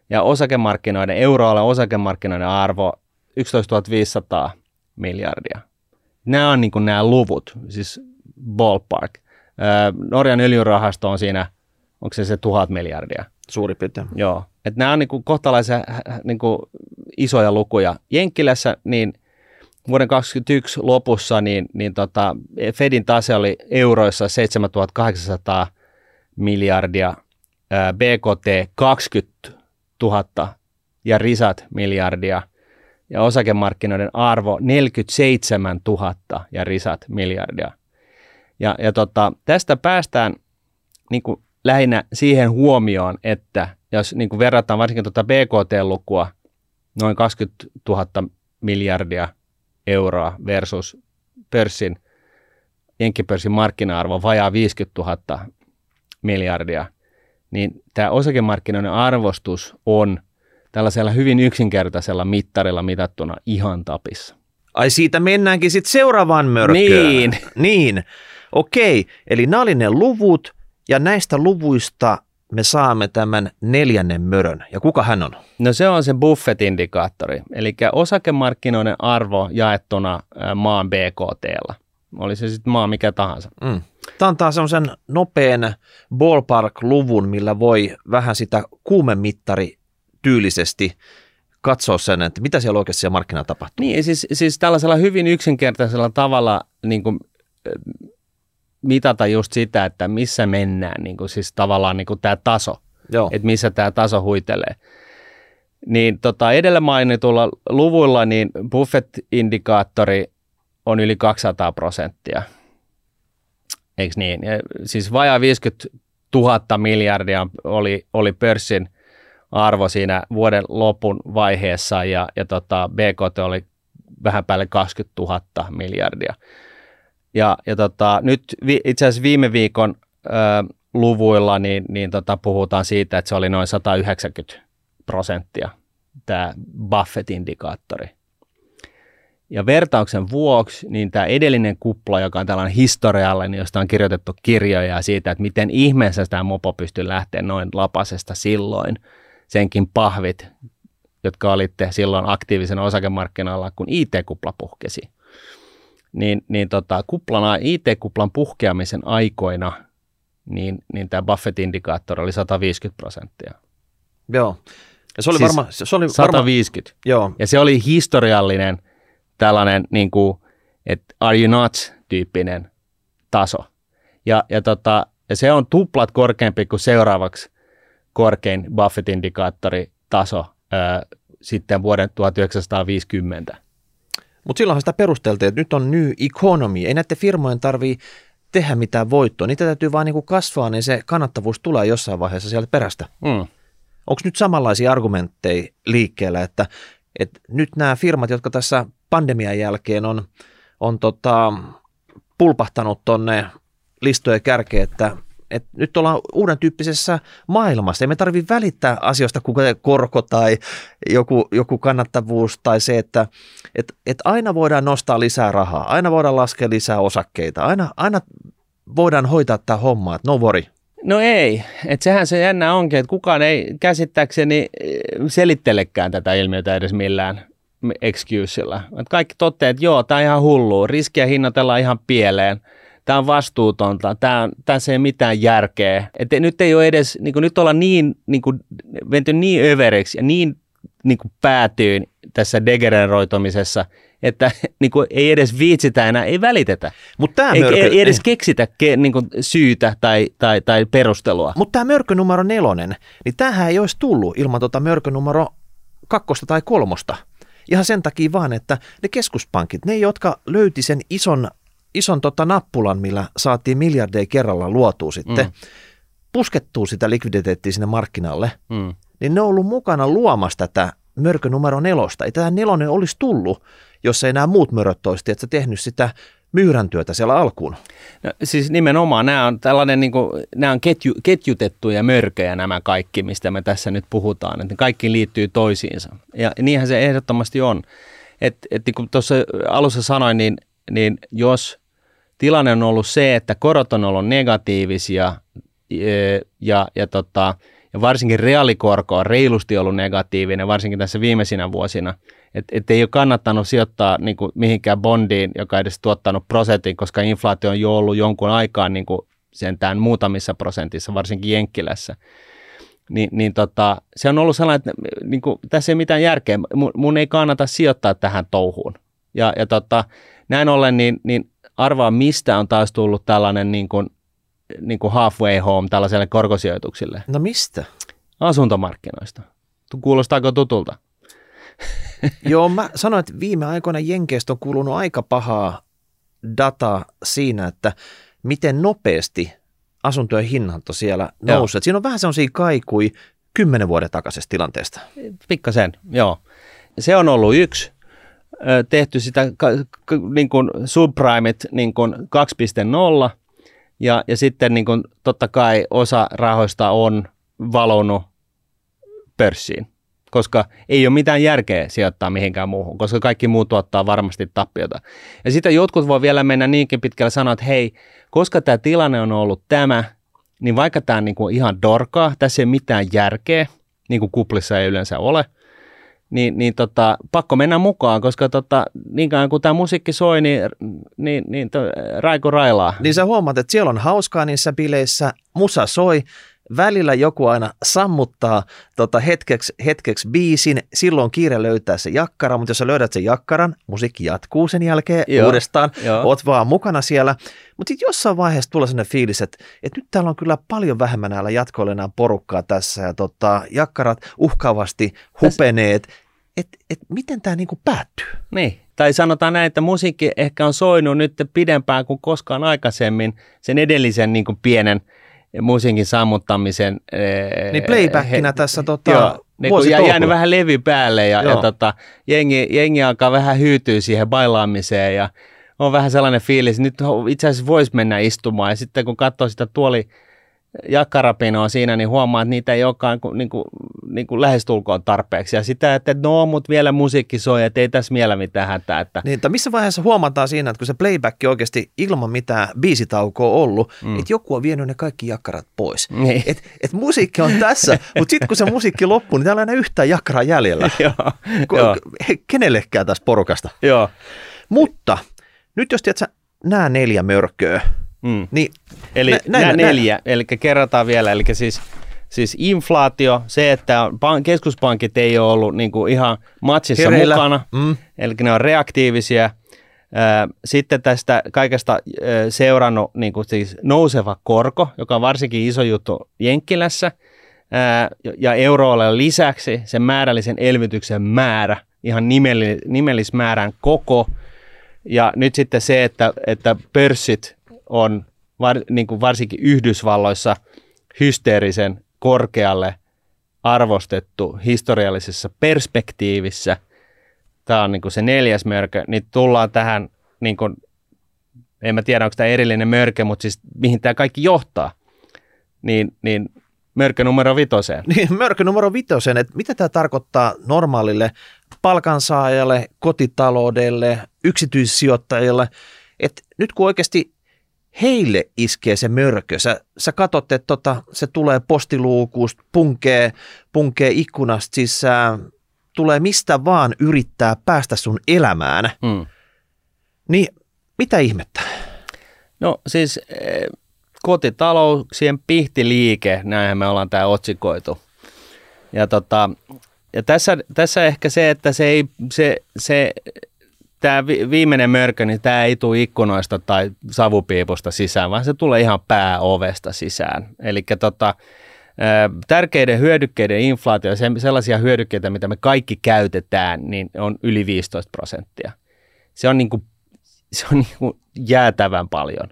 Ja osakemarkkinoiden, euroalueen osakemarkkinoiden arvo 11 500 miljardia. Nämä on niin nämä luvut, siis ballpark. Norjan öljyrahasto on siinä, onko se se tuhat miljardia. Suurin piirtein. Joo. Että nämä on niin kuin kohtalaisen niin kuin isoja lukuja. Jenkkilässä niin vuoden 2021 lopussa niin, niin tota, Fedin tase oli euroissa 7800 miljardia, BKT 20 000 ja risat miljardia ja osakemarkkinoiden arvo 47 000 ja risat miljardia. Ja, ja tota, tästä päästään niin kuin lähinnä siihen huomioon, että jos niin kuin verrataan varsinkin tuota BKT-lukua, noin 20 000 miljardia euroa versus pörssin, jenkkipörssin markkina-arvo vajaa 50 000 miljardia, niin tämä osakemarkkinoiden arvostus on tällaisella hyvin yksinkertaisella mittarilla mitattuna ihan tapissa. Ai siitä mennäänkin sitten seuraavaan mörköön. Niin. Niin, okei. Eli nämä oli ne luvut, ja näistä luvuista me saamme tämän neljännen mörön. Ja kuka hän on? No se on se Buffett-indikaattori, eli osakemarkkinoiden arvo jaettuna maan BKT. Oli se sitten maa mikä tahansa. Mm. Tämä antaa semmoisen nopean ballpark-luvun, millä voi vähän sitä kuumemittari tyylisesti katsoa sen, että mitä siellä oikeasti siellä markkinalla tapahtuu. Niin, siis, siis tällaisella hyvin yksinkertaisella tavalla niin kuin, mitata just sitä, että missä mennään, niin kuin siis tavallaan niin kuin tämä taso, Joo. että missä tämä taso huitelee. Niin tota, edellä mainitulla luvuilla niin Buffett-indikaattori on yli 200 prosenttia. Eikö niin? Ja siis vajaa 50 000 miljardia oli, oli pörssin arvo siinä vuoden lopun vaiheessa ja, ja tota, BKT oli vähän päälle 20 000 miljardia. Ja, ja tota, nyt vi, itse asiassa viime viikon ö, luvuilla niin, niin tota, puhutaan siitä, että se oli noin 190 prosenttia tämä Buffett-indikaattori. Ja vertauksen vuoksi, niin tämä edellinen kupla, joka on tällainen historiallinen, josta on kirjoitettu kirjoja siitä, että miten ihmeessä tämä mopo pystyy lähteä noin lapasesta silloin, senkin pahvit, jotka olitte silloin aktiivisen osakemarkkinoilla, kun IT-kupla puhkesi niin, niin tota, kuplana, IT-kuplan puhkeamisen aikoina, niin, niin tämä Buffett-indikaattori oli 150 prosenttia. Joo. Ja se oli siis varma, se oli 150. Varma, joo. Ja se oli historiallinen tällainen, niin kuin, että are you not tyyppinen taso. Ja, ja, tota, ja se on tuplat korkeampi kuin seuraavaksi korkein Buffett-indikaattori taso ää, sitten vuoden 1950. Mutta silloinhan sitä perusteltiin, että nyt on new economy. Ei näiden firmojen tarvii tehdä mitään voittoa. Niitä täytyy vaan niin kuin kasvaa, niin se kannattavuus tulee jossain vaiheessa sieltä perästä. Mm. Onko nyt samanlaisia argumentteja liikkeellä, että, että nyt nämä firmat, jotka tässä pandemian jälkeen on, on tota, pulpahtanut tuonne listojen kärkeen, että että nyt ollaan uuden tyyppisessä maailmassa. Ei me tarvitse välittää asioista, kuten korko tai joku, joku kannattavuus tai se, että et, et aina voidaan nostaa lisää rahaa, aina voidaan laskea lisää osakkeita, aina, aina voidaan hoitaa tämä homma, että no worry. No ei. Et sehän se jännä onkin, että kukaan ei käsittääkseni eh, selittelekään tätä ilmiötä edes millään excusella. Et kaikki toteavat, että joo, tämä on ihan hullu, riskiä hinnoitellaan ihan pieleen, tämä on vastuutonta, tämä, tässä ei mitään järkeä. Et nyt ei ole edes, niin nyt ollaan niin, niin kuin, menty niin överiksi ja niin, niin kuin päätyyn tässä degeneroitumisessa, että niin kuin, ei edes viitsitä enää, ei välitetä. Mut tää ei, mörkö, ei edes keksitä ke, niin kuin, syytä tai, tai, tai perustelua. Mutta tämä mörkö numero nelonen, niin tämähän ei olisi tullut ilman tota mörkö numero kakkosta tai kolmosta. Ihan sen takia vaan, että ne keskuspankit, ne jotka löyti sen ison, ison tota nappulan, millä saatiin miljardeja kerralla luotua sitten, mm. puskettuu sitä likviditeettiä sinne markkinalle, mm. niin ne on ollut mukana luomassa tätä mörkö numero nelosta. Ei tämä nelonen olisi tullut, jos ei nämä muut möröt olisi että tehnyt sitä myyrän työtä siellä alkuun. No, siis nimenomaan nämä on tällainen, niin kuin, nämä on ketju, ketjutettuja mörköjä nämä kaikki, mistä me tässä nyt puhutaan, että kaikki liittyy toisiinsa. Ja niinhän se ehdottomasti on. että et, niin kuin tuossa alussa sanoin, niin, niin jos tilanne on ollut se, että korot on ollut negatiivisia ja, ja, ja, tota, ja varsinkin reaalikorko on reilusti ollut negatiivinen, varsinkin tässä viimeisinä vuosina – että et ei ole kannattanut sijoittaa niin kuin mihinkään bondiin, joka edes tuottanut prosentin, koska inflaatio on jo ollut jonkun aikaa niin kuin sentään muutamissa prosentissa, varsinkin Jenkkilässä. Ni, niin tota, se on ollut sellainen, että niin kuin, tässä ei mitään järkeä. Mun, mun ei kannata sijoittaa tähän touhuun. Ja, ja tota, näin ollen, niin, niin arvaa mistä on taas tullut tällainen niin kuin, niin kuin halfway home tällaiselle korkosijoituksille. No mistä? Asuntomarkkinoista. Kuulostaako tutulta? Joo, mä sanoin, että viime aikoina Jenkeistä on kulunut aika pahaa dataa siinä, että miten nopeasti asuntojen hinnat on siellä nousseet. Siinä on vähän sellaisia kaikui kymmenen vuoden takaisesta tilanteesta. Pikkasen, joo. Se on ollut yksi. Tehty sitä niin kuin subprimeit niin kuin 2.0 ja, ja sitten niin kuin, totta kai osa rahoista on valonut pörssiin koska ei ole mitään järkeä sijoittaa mihinkään muuhun, koska kaikki muut tuottaa varmasti tappiota. Ja sitten jotkut voi vielä mennä niinkin pitkälle sanoa, että hei, koska tämä tilanne on ollut tämä, niin vaikka tämä on niin kuin ihan dorkaa, tässä ei ole mitään järkeä, niin kuin kuplissa ei yleensä ole, niin, niin tota, pakko mennä mukaan, koska tota, niin kauan kuin tämä musiikki soi, niin, niin, niin to, Raiko railaa. Niin sä huomaat, että siellä on hauskaa niissä bileissä, musa soi, välillä joku aina sammuttaa tota hetkeksi, hetkeksi biisin, silloin kiire löytää se jakkara, mutta jos sä löydät sen jakkaran, musiikki jatkuu sen jälkeen Joo. uudestaan, Joo. oot vaan mukana siellä. Mutta sitten jossain vaiheessa tulee sellainen fiilis, että, että nyt täällä on kyllä paljon vähemmän näillä jatkoilla enää porukkaa tässä ja tota, jakkarat uhkaavasti hupeneet. Että et, miten tämä niinku päättyy? Niin, tai sanotaan näin, että musiikki ehkä on soinut nyt pidempään kuin koskaan aikaisemmin sen edellisen niin kuin pienen – musiikin sammuttamisen. Niin playbackina he, tässä tota, joo, niin jää, jäänyt vähän levy päälle ja, ja tota, jengi, jengi alkaa vähän hyytyä siihen bailaamiseen ja on vähän sellainen fiilis, että nyt itse asiassa voisi mennä istumaan ja sitten kun katsoo sitä tuoli jakkarapinoa siinä, niin huomaa, että niitä ei olekaan niin kuin, niin kuin lähestulkoon tarpeeksi. Ja sitä, että no, mutta vielä musiikki soi, että ei tässä vielä mitään hätää. Että... Niin, että missä vaiheessa huomataan siinä, että kun se playback oikeasti ilman mitään biisitaukoa ollut, mm. että joku on vienyt ne kaikki jakkarat pois. Niin. Et, et musiikki on tässä, mutta sitten kun se musiikki loppuu, niin täällä ei enää yhtään jakkaraa jäljellä. Joo, Ko- Kenellekään tästä porukasta. Joo. Mutta nyt jos tiedät, nämä neljä mörköä, Mm. Niin, eli nä, nämä neljä, nä. eli kerrataan vielä, eli siis, siis inflaatio, se, että keskuspankit ei ole ollut niin kuin ihan matsissa Hereillä. mukana, mm. eli ne on reaktiivisia. Sitten tästä kaikesta seurannut niin kuin siis nouseva korko, joka on varsinkin iso juttu Jenkkilässä, ja euroalueen lisäksi sen määrällisen elvytyksen määrä, ihan nimellismäärän koko, ja nyt sitten se, että, että pörssit on var, niin kuin varsinkin Yhdysvalloissa hysteerisen korkealle arvostettu historiallisessa perspektiivissä. Tämä on niin kuin se neljäs mörkö, niin tullaan tähän, niin kuin, en mä tiedä onko tämä erillinen mörkö, mutta siis mihin tämä kaikki johtaa, niin, niin mörkö numero vitoseen. Niin, mörkö numero vitoseen, että mitä tämä tarkoittaa normaalille palkansaajalle, kotitaloudelle, yksityissijoittajalle, että nyt kun oikeasti heille iskee se mörkö. Sä, sä katsot, että tota, se tulee postiluukusta, punkee, punkee ikkunasta sisään, tulee mistä vaan yrittää päästä sun elämään. Mm. Niin mitä ihmettä? No siis eh, kotitalouksien pihtiliike, näinhän me ollaan tämä otsikoitu. Ja, tota, ja tässä, tässä ehkä se, että se ei, se, se tämä viimeinen mörkö, niin tämä ei tule ikkunoista tai savupiipusta sisään, vaan se tulee ihan pääovesta sisään. Eli tota, tärkeiden hyödykkeiden inflaatio, sellaisia hyödykkeitä, mitä me kaikki käytetään, niin on yli 15 prosenttia. Se on, niin kuin, se on niin kuin jäätävän paljon.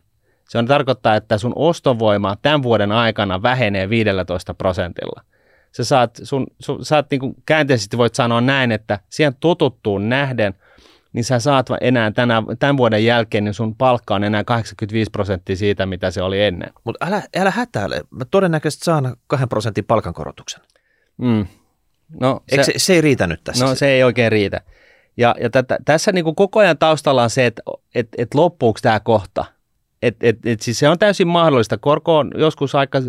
Se on tarkoittaa, että sun ostovoima tämän vuoden aikana vähenee 15 prosentilla. Sä saat, sun, sun, saat niin kuin käänteisesti voit sanoa näin, että siihen totuttuun nähden – niin sä saat enää tänä, tämän vuoden jälkeen, niin sun palkka on enää 85 prosenttia siitä, mitä se oli ennen. Mutta älä, älä hätäile. Mä todennäköisesti saan 2 prosentin palkankorotuksen. Mm. No, se, se, se ei riitä nyt tässä? No se ei oikein riitä. Ja, ja tätä, tässä niin kuin koko ajan taustalla on se, että et, et loppuuko tämä kohta. Et, et, et siis se on täysin mahdollista. Korko on joskus aika,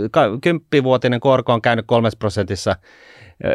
kymppivuotinen korko on käynyt kolmes prosentissa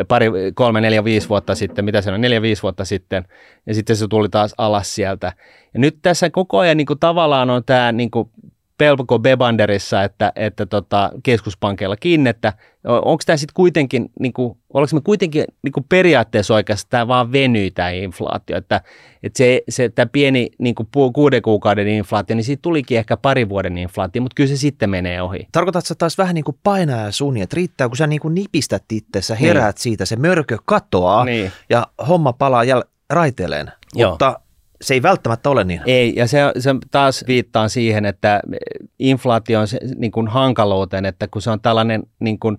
pari, kolme, neljä, viisi vuotta sitten, mitä se on, neljä, viisi vuotta sitten, ja sitten se tuli taas alas sieltä. Ja nyt tässä koko ajan niin kuin, tavallaan on tämä niin kuin, pelko Bebanderissa, että, että tota, keskuspankeilla kiinni, että onko tämä sitten kuitenkin, niin kuin, oliko me kuitenkin niin kuin periaatteessa oikeastaan vaan venyy tämä inflaatio, että, että se, se tämä pieni niin kuin kuuden kuukauden inflaatio, niin siitä tulikin ehkä pari vuoden inflaatio, mutta kyllä se sitten menee ohi. Tarkoitatko taas vähän niin kuin painaa ja suni, että riittää, kun sä niin kuin nipistät itse, heräät niin. siitä, se mörkö katoaa niin. ja homma palaa jäl- raiteilleen. Joo. Mutta se ei välttämättä ole niin. Ei, ja se, se taas viittaa siihen, että inflaatio on se, niin kuin hankaluuteen, että kun se on tällainen niin kuin,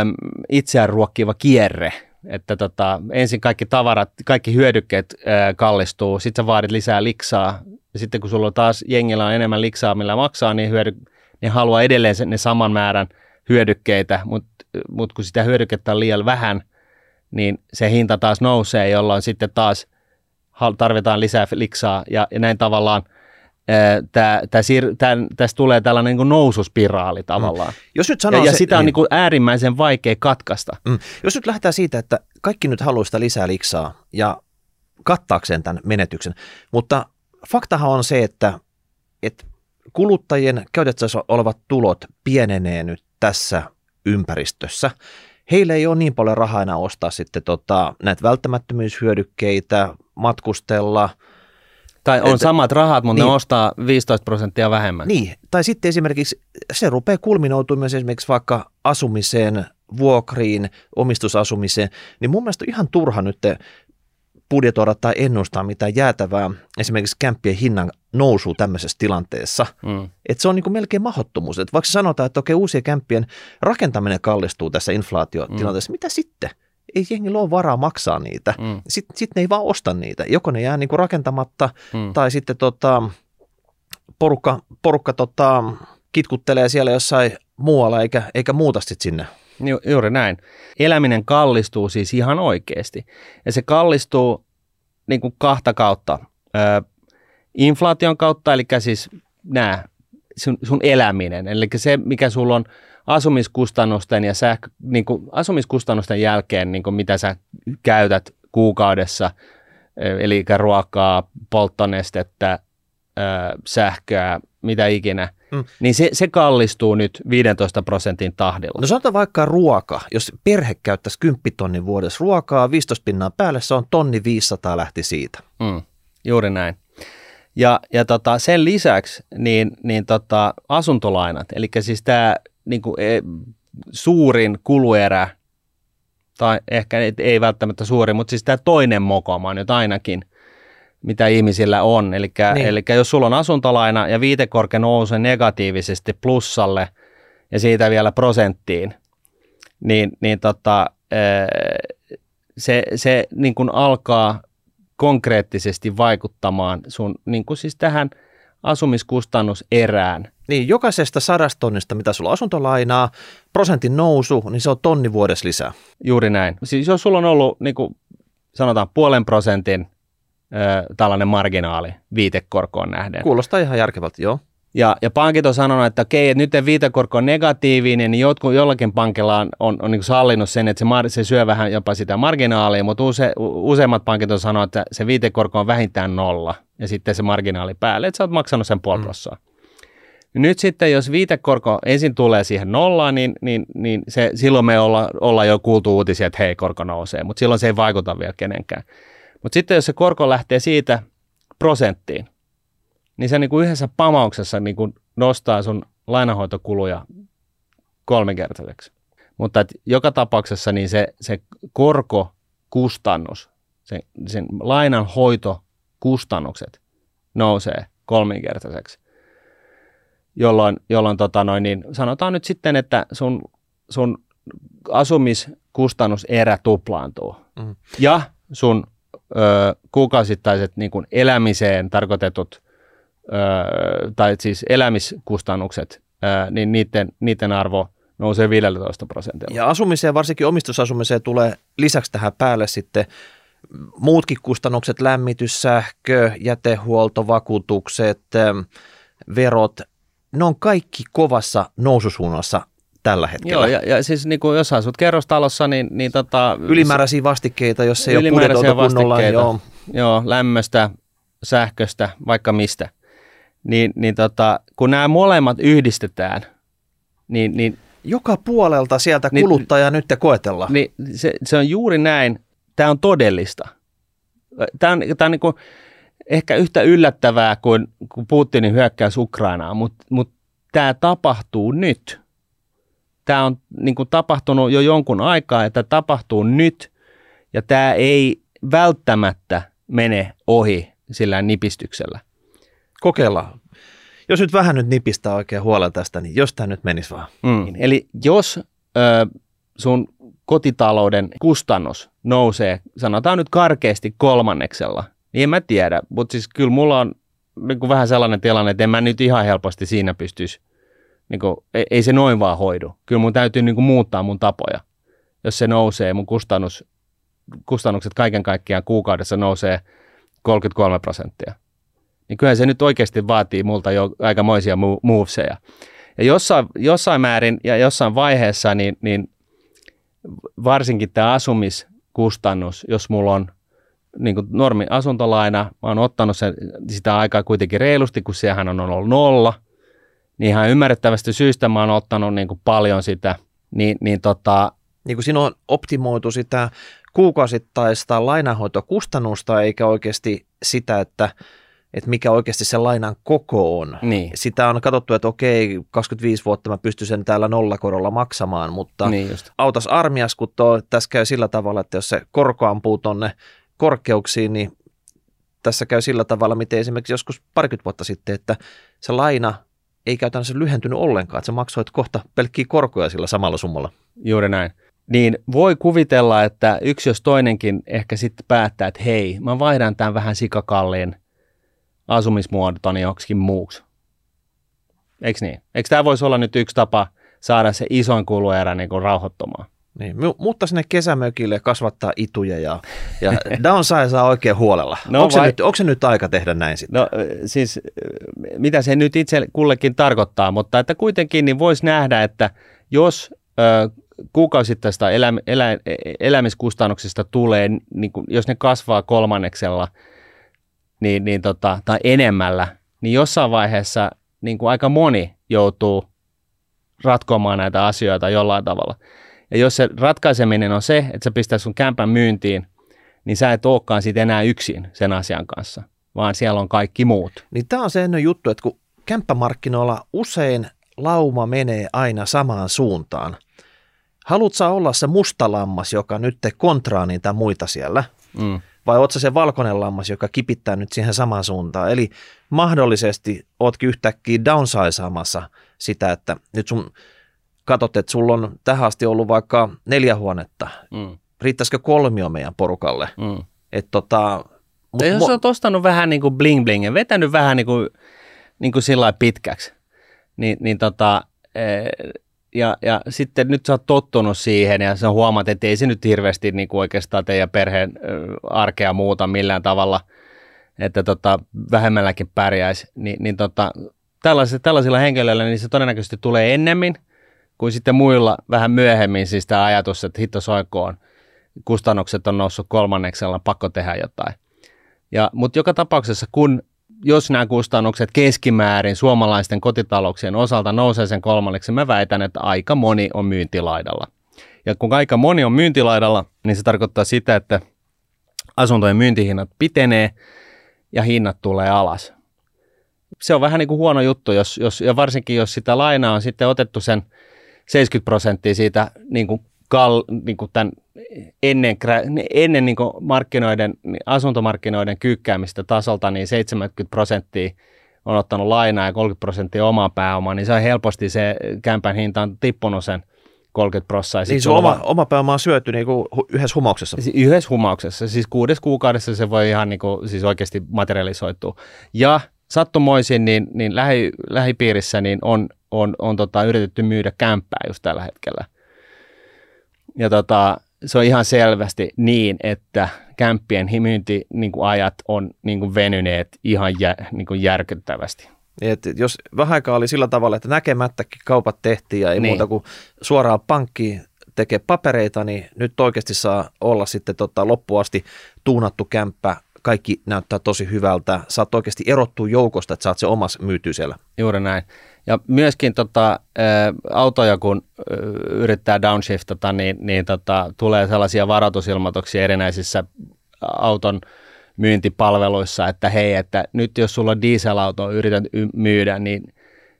äm, itseään ruokkiva kierre, että tota, ensin kaikki tavarat, kaikki hyödykkeet ää, kallistuu, sitten sä vaadit lisää liksaa, ja sitten kun sulla on taas jengillä on enemmän liksaa, millä maksaa, niin hyödy, ne haluaa edelleen sen, ne saman määrän hyödykkeitä, mutta mut kun sitä hyödykettä on liian vähän, niin se hinta taas nousee, jolloin sitten taas – tarvitaan lisää liksaa ja, ja näin tavallaan tää, tää siir, tästä tulee tällainen niin noususpiraali tavallaan. Mm. Jos nyt sanoo ja, se, ja sitä on niin. Niin kuin äärimmäisen vaikea katkaista. Mm. Jos nyt lähdetään siitä, että kaikki nyt haluaa sitä lisää liksaa ja kattaakseen tämän menetyksen, mutta faktahan on se, että, että kuluttajien käytettävissä olevat tulot pienenee nyt tässä ympäristössä heillä ei ole niin paljon rahaa enää ostaa sitten tota, näitä välttämättömyyshyödykkeitä, matkustella. Tai on että, samat rahat, mutta niin, ne ostaa 15 prosenttia vähemmän. Niin, tai sitten esimerkiksi se rupeaa kulminoutumaan myös esimerkiksi vaikka asumiseen, vuokriin, omistusasumiseen, niin mun mielestä on ihan turha nyt budjetoida tai ennustaa mitään jäätävää esimerkiksi kämppien hinnan nousu tämmöisessä tilanteessa. Mm. Että se on niin kuin melkein mahdottomuus. Että vaikka sanotaan, että okei, uusien kämppien rakentaminen kallistuu tässä inflaatiotilanteessa, mm. mitä sitten? Ei jengi ole varaa maksaa niitä. Mm. Sitten sit ne ei vaan osta niitä. Joko ne jää niin kuin rakentamatta mm. tai sitten tota, porukka, porukka tota, kitkuttelee siellä jossain muualla eikä, eikä muuta sitten sinne Ju, juuri näin. Eläminen kallistuu siis ihan oikeasti. Ja se kallistuu niin kuin kahta kautta. Ö, inflaation kautta, eli siis nämä, sun, sun eläminen. Eli se, mikä sulla on asumiskustannusten ja sähkö, niin kuin asumiskustannusten jälkeen, niin kuin mitä sä käytät kuukaudessa, eli ruokaa, polttonestettä, sähköä, mitä ikinä – Mm. Niin se, se kallistuu nyt 15 prosentin tahdilla. No sanotaan vaikka ruoka. Jos perhe käyttäisi 10 tonnin vuodessa ruokaa, 15 pinnaa päälle, se on tonni 500 lähti siitä. Mm, juuri näin. Ja, ja tota, sen lisäksi niin, niin tota, asuntolainat, eli siis tämä niin kuin, e, suurin kuluerä, tai ehkä ei välttämättä suuri, mutta siis tämä toinen mokoma nyt ainakin – mitä ihmisillä on. Eli niin. jos sulla on asuntolaina ja viitekorke nousee negatiivisesti plussalle ja siitä vielä prosenttiin, niin, niin tota, se, se niin kuin alkaa konkreettisesti vaikuttamaan sun niin kuin siis tähän asumiskustannuserään. Niin, jokaisesta sadastonnista, mitä sulla asuntolainaa, prosentin nousu, niin se on tonni vuodessa lisää. Juuri näin. Siis jos sulla on ollut, niin kuin sanotaan, puolen prosentin tällainen marginaali viitekorkoon nähden. Kuulostaa ihan järkevältä, joo. Ja, ja pankit on sanonut, että okei, että nyt viitekorko on negatiivinen, niin jotkut, jollakin pankilla on, on, on niin sallinut sen, että se, mar, se syö vähän jopa sitä marginaalia, mutta use, useimmat pankit on sanonut, että se viitekorko on vähintään nolla ja sitten se marginaali päälle, että sä oot maksanut sen puoli mm. Nyt sitten, jos viitekorko ensin tulee siihen nollaan, niin, niin, niin se, silloin me olla, olla jo kuultu uutisia, että hei, korko nousee, mutta silloin se ei vaikuta vielä kenenkään. Mutta sitten, jos se korko lähtee siitä prosenttiin, niin se niin kuin yhdessä pamauksessa niin nostaa sun lainahoitokuluja kolminkertaiseksi. Mutta et joka tapauksessa niin se, se korkokustannus, se, sen lainanhoitokustannukset nousee kolminkertaiseksi jolloin, jolloin tota noin, niin sanotaan nyt sitten, että sun, sun asumiskustannuserä tuplaantuu. Mm. Ja sun ö, kuukausittaiset niin kuin elämiseen tarkoitetut, ö, tai siis elämiskustannukset, ö, niin niiden, niiden arvo nousee 15 prosentilla. Ja asumiseen, varsinkin omistusasumiseen, tulee lisäksi tähän päälle sitten muutkin kustannukset, lämmitys, sähkö, jätehuolto, vakuutukset, verot, ne on kaikki kovassa noususuunnassa tällä hetkellä. Joo, ja, ja siis niin kuin jos asut kerrostalossa, niin... niin tota, ylimääräisiä vastikkeita, jos ei ole budjetoitu kunnolla. Joo. joo, lämmöstä, sähköstä, vaikka mistä. Niin, niin tota, kun nämä molemmat yhdistetään, niin... niin Joka puolelta sieltä niin, kuluttaja nyt te koetella. Niin se, se on juuri näin. Tämä on todellista. Tämä on, tämä on niin kuin, ehkä yhtä yllättävää kuin, kuin Putinin hyökkäys Ukrainaan, mutta mut tämä tapahtuu nyt. Tämä on niin kuin tapahtunut jo jonkun aikaa, että tapahtuu nyt, ja tämä ei välttämättä mene ohi sillä nipistyksellä. Kokeillaan. Jos nyt vähän nyt nipistää oikein huolella tästä, niin jos tämä nyt menisi vaan. Mm. Eli jos ö, sun kotitalouden kustannus nousee, sanotaan nyt karkeasti kolmanneksella, niin en mä tiedä, mutta siis kyllä mulla on niin kuin vähän sellainen tilanne, että en mä nyt ihan helposti siinä pystyisi, niin kuin, ei, ei se noin vaan hoidu. Kyllä mun täytyy niin kuin muuttaa mun tapoja. Jos se nousee, mun kustannus, kustannukset kaiken kaikkiaan kuukaudessa nousee 33 prosenttia. Niin kyllä se nyt oikeasti vaatii multa jo aikamoisia moveseja. Ja jossain, jossain määrin ja jossain vaiheessa, niin, niin varsinkin tämä asumiskustannus, jos mulla on niin kuin normi asuntolaina, mä oon ottanut sen, sitä aikaa kuitenkin reilusti, kun sehän on ollut nolla, niin ihan ymmärrettävästi syystä mä oon ottanut niin kuin paljon sitä, niin, niin tota... Niin kuin siinä on optimoitu sitä kuukausittaista lainanhoitokustannusta, eikä oikeasti sitä, että, että mikä oikeasti se lainan koko on. Niin. Sitä on katsottu, että okei, 25 vuotta mä pystyn sen täällä nollakorolla maksamaan, mutta niin autas armias, kun tuo, tässä käy sillä tavalla, että jos se korko ampuu tonne korkeuksiin, niin tässä käy sillä tavalla, miten esimerkiksi joskus parikymmentä vuotta sitten, että se laina ei käytännössä lyhentynyt ollenkaan, että sä maksoit kohta pelkkiä korkoja sillä samalla summalla. Juuri näin. Niin voi kuvitella, että yksi jos toinenkin ehkä sitten päättää, että hei, mä vaihdan tämän vähän sikakalliin asumismuodotoni joksikin muuksi. Eikö niin? Eikö tämä voisi olla nyt yksi tapa saada se isoin kuluerä niin rauhoittumaan? Niin, mutta sinne kesämökille kasvattaa ituja ja, ja downside saa oikein huolella. No, onko, vai... se nyt, onko se nyt aika tehdä näin sitten? No siis mitä se nyt itse kullekin tarkoittaa, mutta että kuitenkin niin voisi nähdä, että jos ö, kuukausittaista elä, elä, elämiskustannuksista tulee, niin kun, jos ne kasvaa kolmanneksella niin, niin tota, tai enemmällä, niin jossain vaiheessa niin kuin aika moni joutuu ratkomaan näitä asioita jollain tavalla. Ja jos se ratkaiseminen on se, että sä pistää sun kämpän myyntiin, niin sä et olekaan sitten enää yksin sen asian kanssa, vaan siellä on kaikki muut. Niin tämä on se ennen juttu, että kun kämppämarkkinoilla usein lauma menee aina samaan suuntaan. Haluatko olla se musta lammas, joka nyt te kontraa niitä muita siellä? Mm. Vai ootko se valkoinen lammas, joka kipittää nyt siihen samaan suuntaan? Eli mahdollisesti ootkin yhtäkkiä downsizeamassa sitä, että nyt sun katsot, että sulla on tähän asti ollut vaikka neljä huonetta, mm. riittäisikö kolmio meidän porukalle? Mm. Et tota, mut, jos mo- olet ostanut vähän niin kuin bling bling ja vetänyt vähän niin kuin, niin kuin sillä pitkäksi, niin, niin tota, e, ja, ja sitten nyt sä oot tottunut siihen ja sä huomaat, että ei se nyt hirveästi niin kuin oikeastaan teidän perheen arkea muuta millään tavalla, että tota, vähemmälläkin pärjäisi, niin, niin tota, tällaisilla, tällaisilla henkilöillä niin se todennäköisesti tulee ennemmin kuin sitten muilla vähän myöhemmin siis tämä ajatus, että hitto soikoon, kustannukset on noussut kolmanneksella, pakko tehdä jotain. Ja, mutta joka tapauksessa, kun jos nämä kustannukset keskimäärin suomalaisten kotitalouksien osalta nousee sen kolmanneksi, mä väitän, että aika moni on myyntilaidalla. Ja kun aika moni on myyntilaidalla, niin se tarkoittaa sitä, että asuntojen myyntihinnat pitenee ja hinnat tulee alas. Se on vähän niin kuin huono juttu, jos, jos, ja varsinkin jos sitä lainaa on sitten otettu sen 70 prosenttia siitä niin kuin kal, niin kuin tämän ennen, ennen niin kuin markkinoiden, asuntomarkkinoiden kyykkäämistä tasolta, niin 70 prosenttia on ottanut lainaa ja 30 prosenttia omaa pääomaa, niin se on helposti se kämpän hinta on tippunut sen 30 prosenttia. Niin se oma, oma pääoma on syöty niin kuin yhdessä humauksessa. Siis yhdessä humauksessa, siis kuudes kuukaudessa se voi ihan niin kuin, siis oikeasti materialisoitua. Ja sattumoisin, niin, niin lähi, lähipiirissä niin on, on, on tota, yritetty myydä kämppää just tällä hetkellä. Ja tota, se on ihan selvästi niin, että kämppien myyntiajat niin on niin kuin venyneet ihan jä, niin kuin järkyttävästi. Et jos vähän aikaa oli sillä tavalla, että näkemättäkin kaupat tehtiin ja ei niin. muuta kuin suoraan pankkiin tekee papereita, niin nyt oikeasti saa olla sitten tota loppuasti tuunattu kämppä. Kaikki näyttää tosi hyvältä. Saat oikeasti erottua joukosta, että saat se omas myytyy siellä. Juuri näin. Ja myöskin tota, autoja, kun yrittää downshiftata, niin, niin tota, tulee sellaisia varoitusilmoituksia erinäisissä auton myyntipalveluissa, että hei, että nyt jos sulla on dieselauto yrität y- myydä, niin,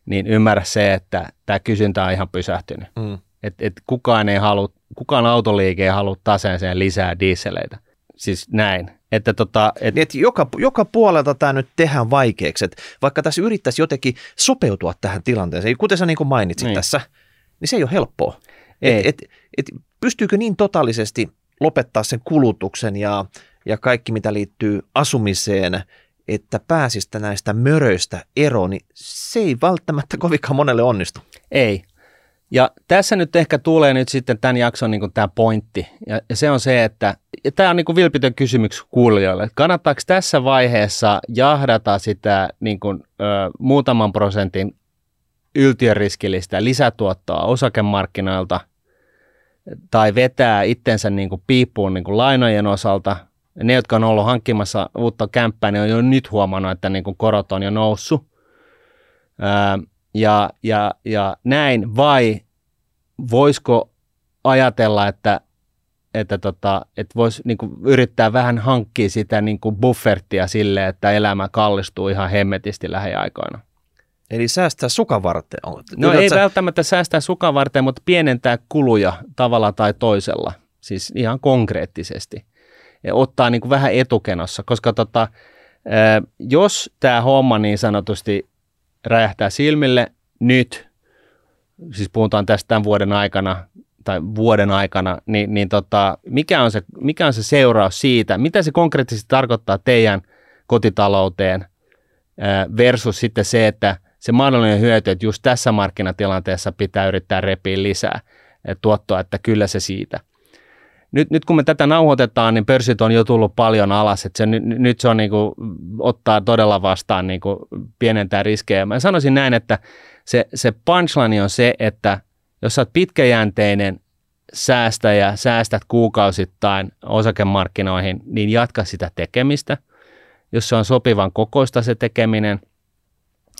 niin ymmärrä se, että tämä kysyntä on ihan pysähtynyt. Mm. Et, et kukaan, ei halu, kukaan autoliike ei halua taseeseen lisää dieseleitä. Siis näin. Että tota, et... Niin, et joka, joka puolelta tämä nyt tehdään vaikeaksi. Et vaikka tässä yrittäisi jotenkin sopeutua tähän tilanteeseen, kuten sä niin kuin mainitsit niin. tässä, niin se ei ole helppoa. Ei. Et, et, et, pystyykö niin totaalisesti lopettaa sen kulutuksen ja, ja kaikki, mitä liittyy asumiseen, että pääsistä näistä möröistä eroon, niin se ei välttämättä kovinkaan monelle onnistu. Ei. Ja tässä nyt ehkä tulee nyt sitten tämän jakson niin tämä pointti, ja, ja se on se, että ja tämä on niin kuin vilpitön kysymys kuulijoille. Kannattaako tässä vaiheessa jahdata sitä niin kuin, ö, muutaman prosentin yltiöriskillistä lisätuottoa osakemarkkinoilta tai vetää itsensä niin kuin piippuun niin kuin lainojen osalta. Ne, jotka on ollut hankkimassa uutta kämppää, niin on jo nyt huomannut, että niin kuin korot on jo noussut. Ö, ja, ja, ja näin, vai voisiko ajatella, että että tota, et voisi niinku yrittää vähän hankkia sitä niinku buffertia sille, että elämä kallistuu ihan hemmetisti lähiaikoina. Eli säästää sukavarteen? No ei sä... välttämättä säästää sukavarteen, mutta pienentää kuluja tavalla tai toisella, siis ihan konkreettisesti. Ja ottaa niinku vähän etukenossa, koska tota, jos tämä homma niin sanotusti räjähtää silmille nyt, siis puhutaan tästä tämän vuoden aikana, tai vuoden aikana, niin, niin tota, mikä, on se, mikä on se seuraus siitä, mitä se konkreettisesti tarkoittaa teidän kotitalouteen versus sitten se, että se mahdollinen hyöty, että just tässä markkinatilanteessa pitää yrittää repiä lisää tuottoa, että kyllä se siitä. Nyt, nyt kun me tätä nauhoitetaan, niin pörssit on jo tullut paljon alas, että se, nyt, nyt se on niin kuin, ottaa todella vastaan niin kuin, pienentää riskejä. Mä sanoisin näin, että se, se punchline on se, että jos sä oot pitkäjänteinen säästäjä, säästät kuukausittain osakemarkkinoihin, niin jatka sitä tekemistä. Jos se on sopivan kokoista se tekeminen,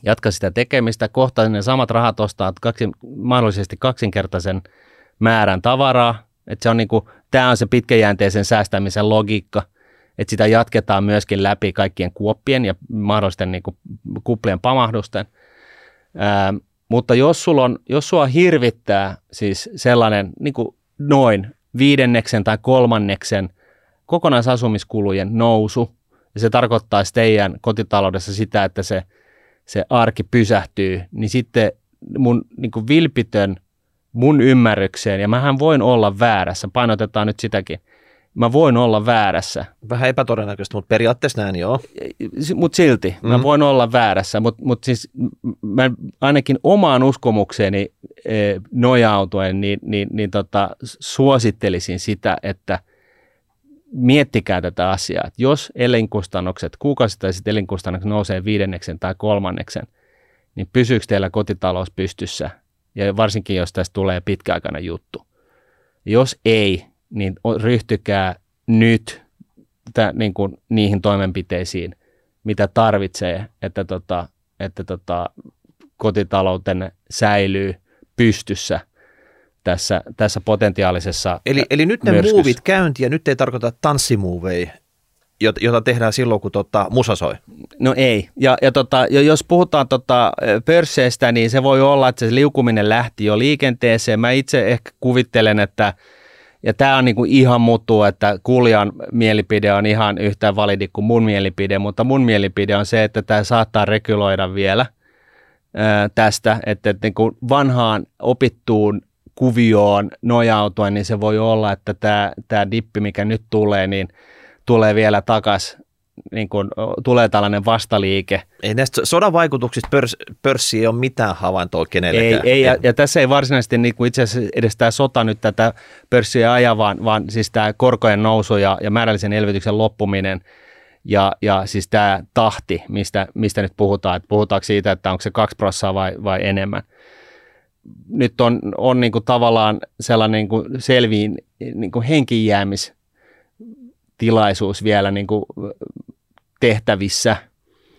jatka sitä tekemistä. Kohta ne samat rahat ostaa kaksi, mahdollisesti kaksinkertaisen määrän tavaraa. Et se on niinku, tämä on se pitkäjänteisen säästämisen logiikka, että sitä jatketaan myöskin läpi kaikkien kuoppien ja mahdollisten niinku kuplien pamahdusten. Ää, mutta jos, sulla on, jos sua hirvittää siis sellainen niin kuin noin viidenneksen tai kolmanneksen kokonaisasumiskulujen nousu, ja se tarkoittaa teidän kotitaloudessa sitä, että se, se arki pysähtyy, niin sitten mun niin kuin vilpitön mun ymmärrykseen, ja mähän voin olla väärässä, painotetaan nyt sitäkin, mä voin olla väärässä. Vähän epätodennäköistä, mutta periaatteessa näin joo. Mutta silti, mm. mä voin olla väärässä, mutta mut siis mä ainakin omaan uskomukseeni e, nojautuen, niin, niin, niin tota, suosittelisin sitä, että miettikää tätä asiaa, että jos elinkustannukset, kuukausittaiset elinkustannukset nousee viidenneksen tai kolmanneksen, niin pysyykö teillä kotitalous pystyssä? Ja varsinkin, jos tästä tulee pitkäaikainen juttu. Jos ei, niin ryhtykää nyt tä, niin kuin niihin toimenpiteisiin, mitä tarvitsee, että, tota, että tota, kotitaloutenne säilyy pystyssä tässä, tässä potentiaalisessa Eli, eli nyt ne myrskyssä. muuvit käynti ja nyt ei tarkoita tanssimuoveja, jota tehdään silloin, kun tota, musa soi? No ei. Ja, ja, tota, jos puhutaan tota pörsseistä, niin se voi olla, että se liukuminen lähti jo liikenteeseen. Mä itse ehkä kuvittelen, että ja tämä on niinku ihan muuttuu, että kuljan mielipide on ihan yhtä validi kuin mun mielipide, mutta mun mielipide on se, että tämä saattaa reguloida vielä ää, tästä, että, että niinku vanhaan opittuun kuvioon nojautuen, niin se voi olla, että tämä, tämä dippi, mikä nyt tulee, niin tulee vielä takaisin niin kun, tulee tällainen vastaliike. Ei näistä sodan vaikutuksista pörs, pörssiin ei ole mitään havaintoa kenellekään. Ei, ei ja, ja tässä ei varsinaisesti niin kuin itse asiassa edes tämä sota nyt tätä pörssiä aja, vaan, vaan siis tämä korkojen nousu ja, ja määrällisen elvytyksen loppuminen ja, ja siis tämä tahti, mistä, mistä nyt puhutaan, että puhutaanko siitä, että onko se kaksi prossaa vai, vai enemmän. Nyt on, on niin kuin tavallaan sellainen niin kuin selviin niin kuin tilaisuus vielä niin kuin tehtävissä,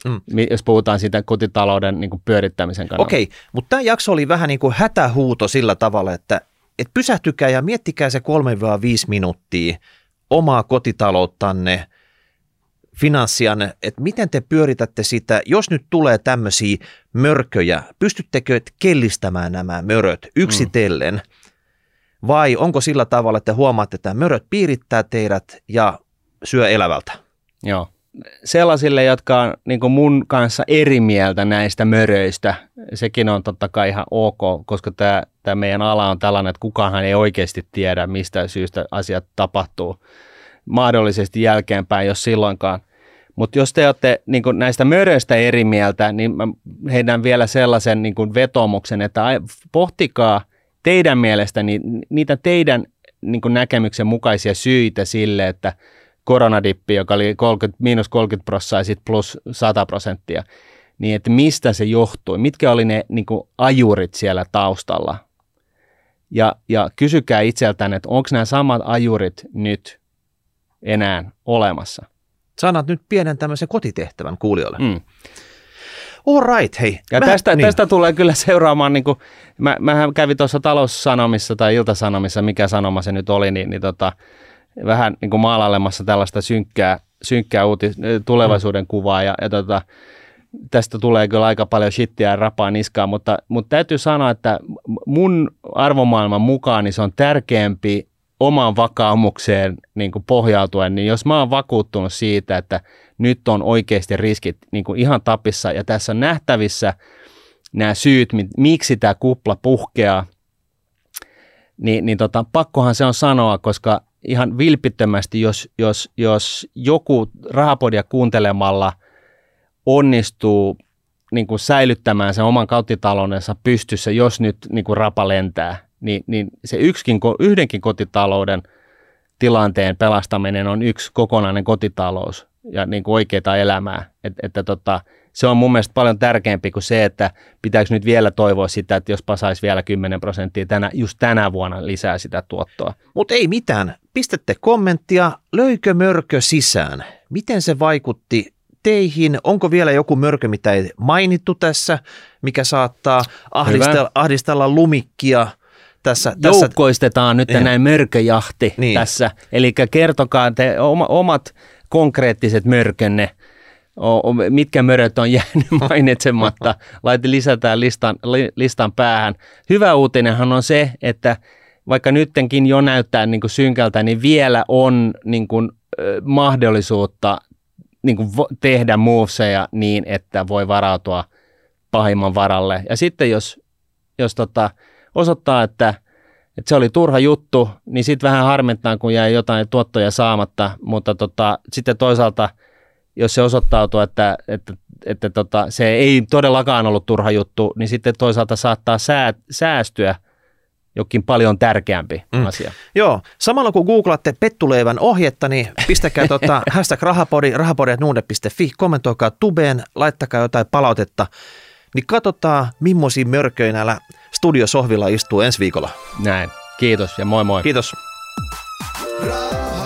mm. jos puhutaan siitä kotitalouden niin kuin pyörittämisen kannalta. Okei, mutta tämä jakso oli vähän niin kuin hätähuuto sillä tavalla, että et pysähtykää ja miettikää se 3-5 minuuttia omaa kotitalouttanne, finanssian, että miten te pyöritätte sitä, jos nyt tulee tämmöisiä mörköjä, pystyttekö kellistämään nämä möröt yksitellen, mm. vai onko sillä tavalla, että huomaatte, että möröt piirittää teidät ja syö elävältä. Joo. Sellaisille, jotka on niin mun kanssa eri mieltä näistä möröistä, sekin on totta kai ihan ok, koska tämä, tämä meidän ala on tällainen, että kukaanhan ei oikeasti tiedä, mistä syystä asiat tapahtuu. Mahdollisesti jälkeenpäin, jos silloinkaan. Mutta jos te olette niin näistä möröistä eri mieltä, niin mä heidän vielä sellaisen niin vetomuksen, että pohtikaa teidän mielestä niitä teidän niin näkemyksen mukaisia syitä sille, että – koronadippi, joka oli 30, miinus 30 prosenttia ja sitten plus 100 prosenttia, niin että mistä se johtui, mitkä oli ne niin kuin ajurit siellä taustalla. Ja, ja kysykää itseltään, että onko nämä samat ajurit nyt enää olemassa. Sanat nyt pienen tämmöisen kotitehtävän kuulijoille. Mm. All right, hei. Ja mä, tästä, niin. tästä tulee kyllä seuraamaan, niin kuin, mä, mähän kävin tuossa taloussanomissa tai iltasanomissa, mikä sanoma se nyt oli, niin, niin tota, vähän niin kuin maalailemassa tällaista synkkää, synkkää uutis, tulevaisuuden kuvaa ja, ja tota, tästä tulee kyllä aika paljon shittiä ja rapaa niskaa, mutta, mutta täytyy sanoa, että mun arvomaailman mukaan niin se on tärkeämpi omaan vakaumukseen niin kuin pohjautuen, niin jos mä oon vakuuttunut siitä, että nyt on oikeasti riskit niin kuin ihan tapissa ja tässä on nähtävissä nämä syyt, miksi tämä kupla puhkeaa, niin, niin tota, pakkohan se on sanoa, koska ihan vilpittömästi, jos, jos, jos joku rahapodia kuuntelemalla onnistuu niin kuin säilyttämään sen oman kotitaloudessa pystyssä, jos nyt niin kuin rapa lentää, niin, niin se yksikin, yhdenkin kotitalouden tilanteen pelastaminen on yksi kokonainen kotitalous ja niin kuin oikeaa elämää. Et, että tota, se on mun mielestä paljon tärkeämpi kuin se, että pitääkö nyt vielä toivoa sitä, että jos pasaisi vielä 10 prosenttia tänä, just tänä vuonna lisää sitä tuottoa. Mutta ei mitään. Pistätte kommenttia, löykö mörkö sisään? Miten se vaikutti teihin? Onko vielä joku mörkö, mitä ei mainittu tässä, mikä saattaa ahdistella, ahdistella lumikkia? Tässä, Joukkoistetaan nyt niin. näin mörköjahti niin. tässä. Eli kertokaa te omat konkreettiset mörkönne mitkä möröt on jäänyt mainitsematta. Laite lisätään listan, listan päähän. Hyvä uutinenhan on se, että vaikka nyttenkin jo näyttää niin kuin synkältä, niin vielä on niin kuin, mahdollisuutta niin kuin tehdä moveseja niin, että voi varautua pahimman varalle. Ja sitten jos, jos tota, osoittaa, että, että se oli turha juttu, niin sitten vähän harmittaa, kun jäi jotain tuottoja saamatta, mutta tota, sitten toisaalta – jos se osoittautuu, että, että, että tota, se ei todellakaan ollut turha juttu, niin sitten toisaalta saattaa sää, säästyä jokin paljon tärkeämpi mm. asia. Joo, samalla kun googlaatte pettuleivän ohjetta, niin pistäkää tota, hashtag rahapodi, rahapodi.nuude.fi, kommentoikaa tubeen, laittakaa jotain palautetta. niin katsotaan, millaisia mörköjä näillä studiosohvilla istuu ensi viikolla. Näin. Kiitos ja moi moi. Kiitos. Radio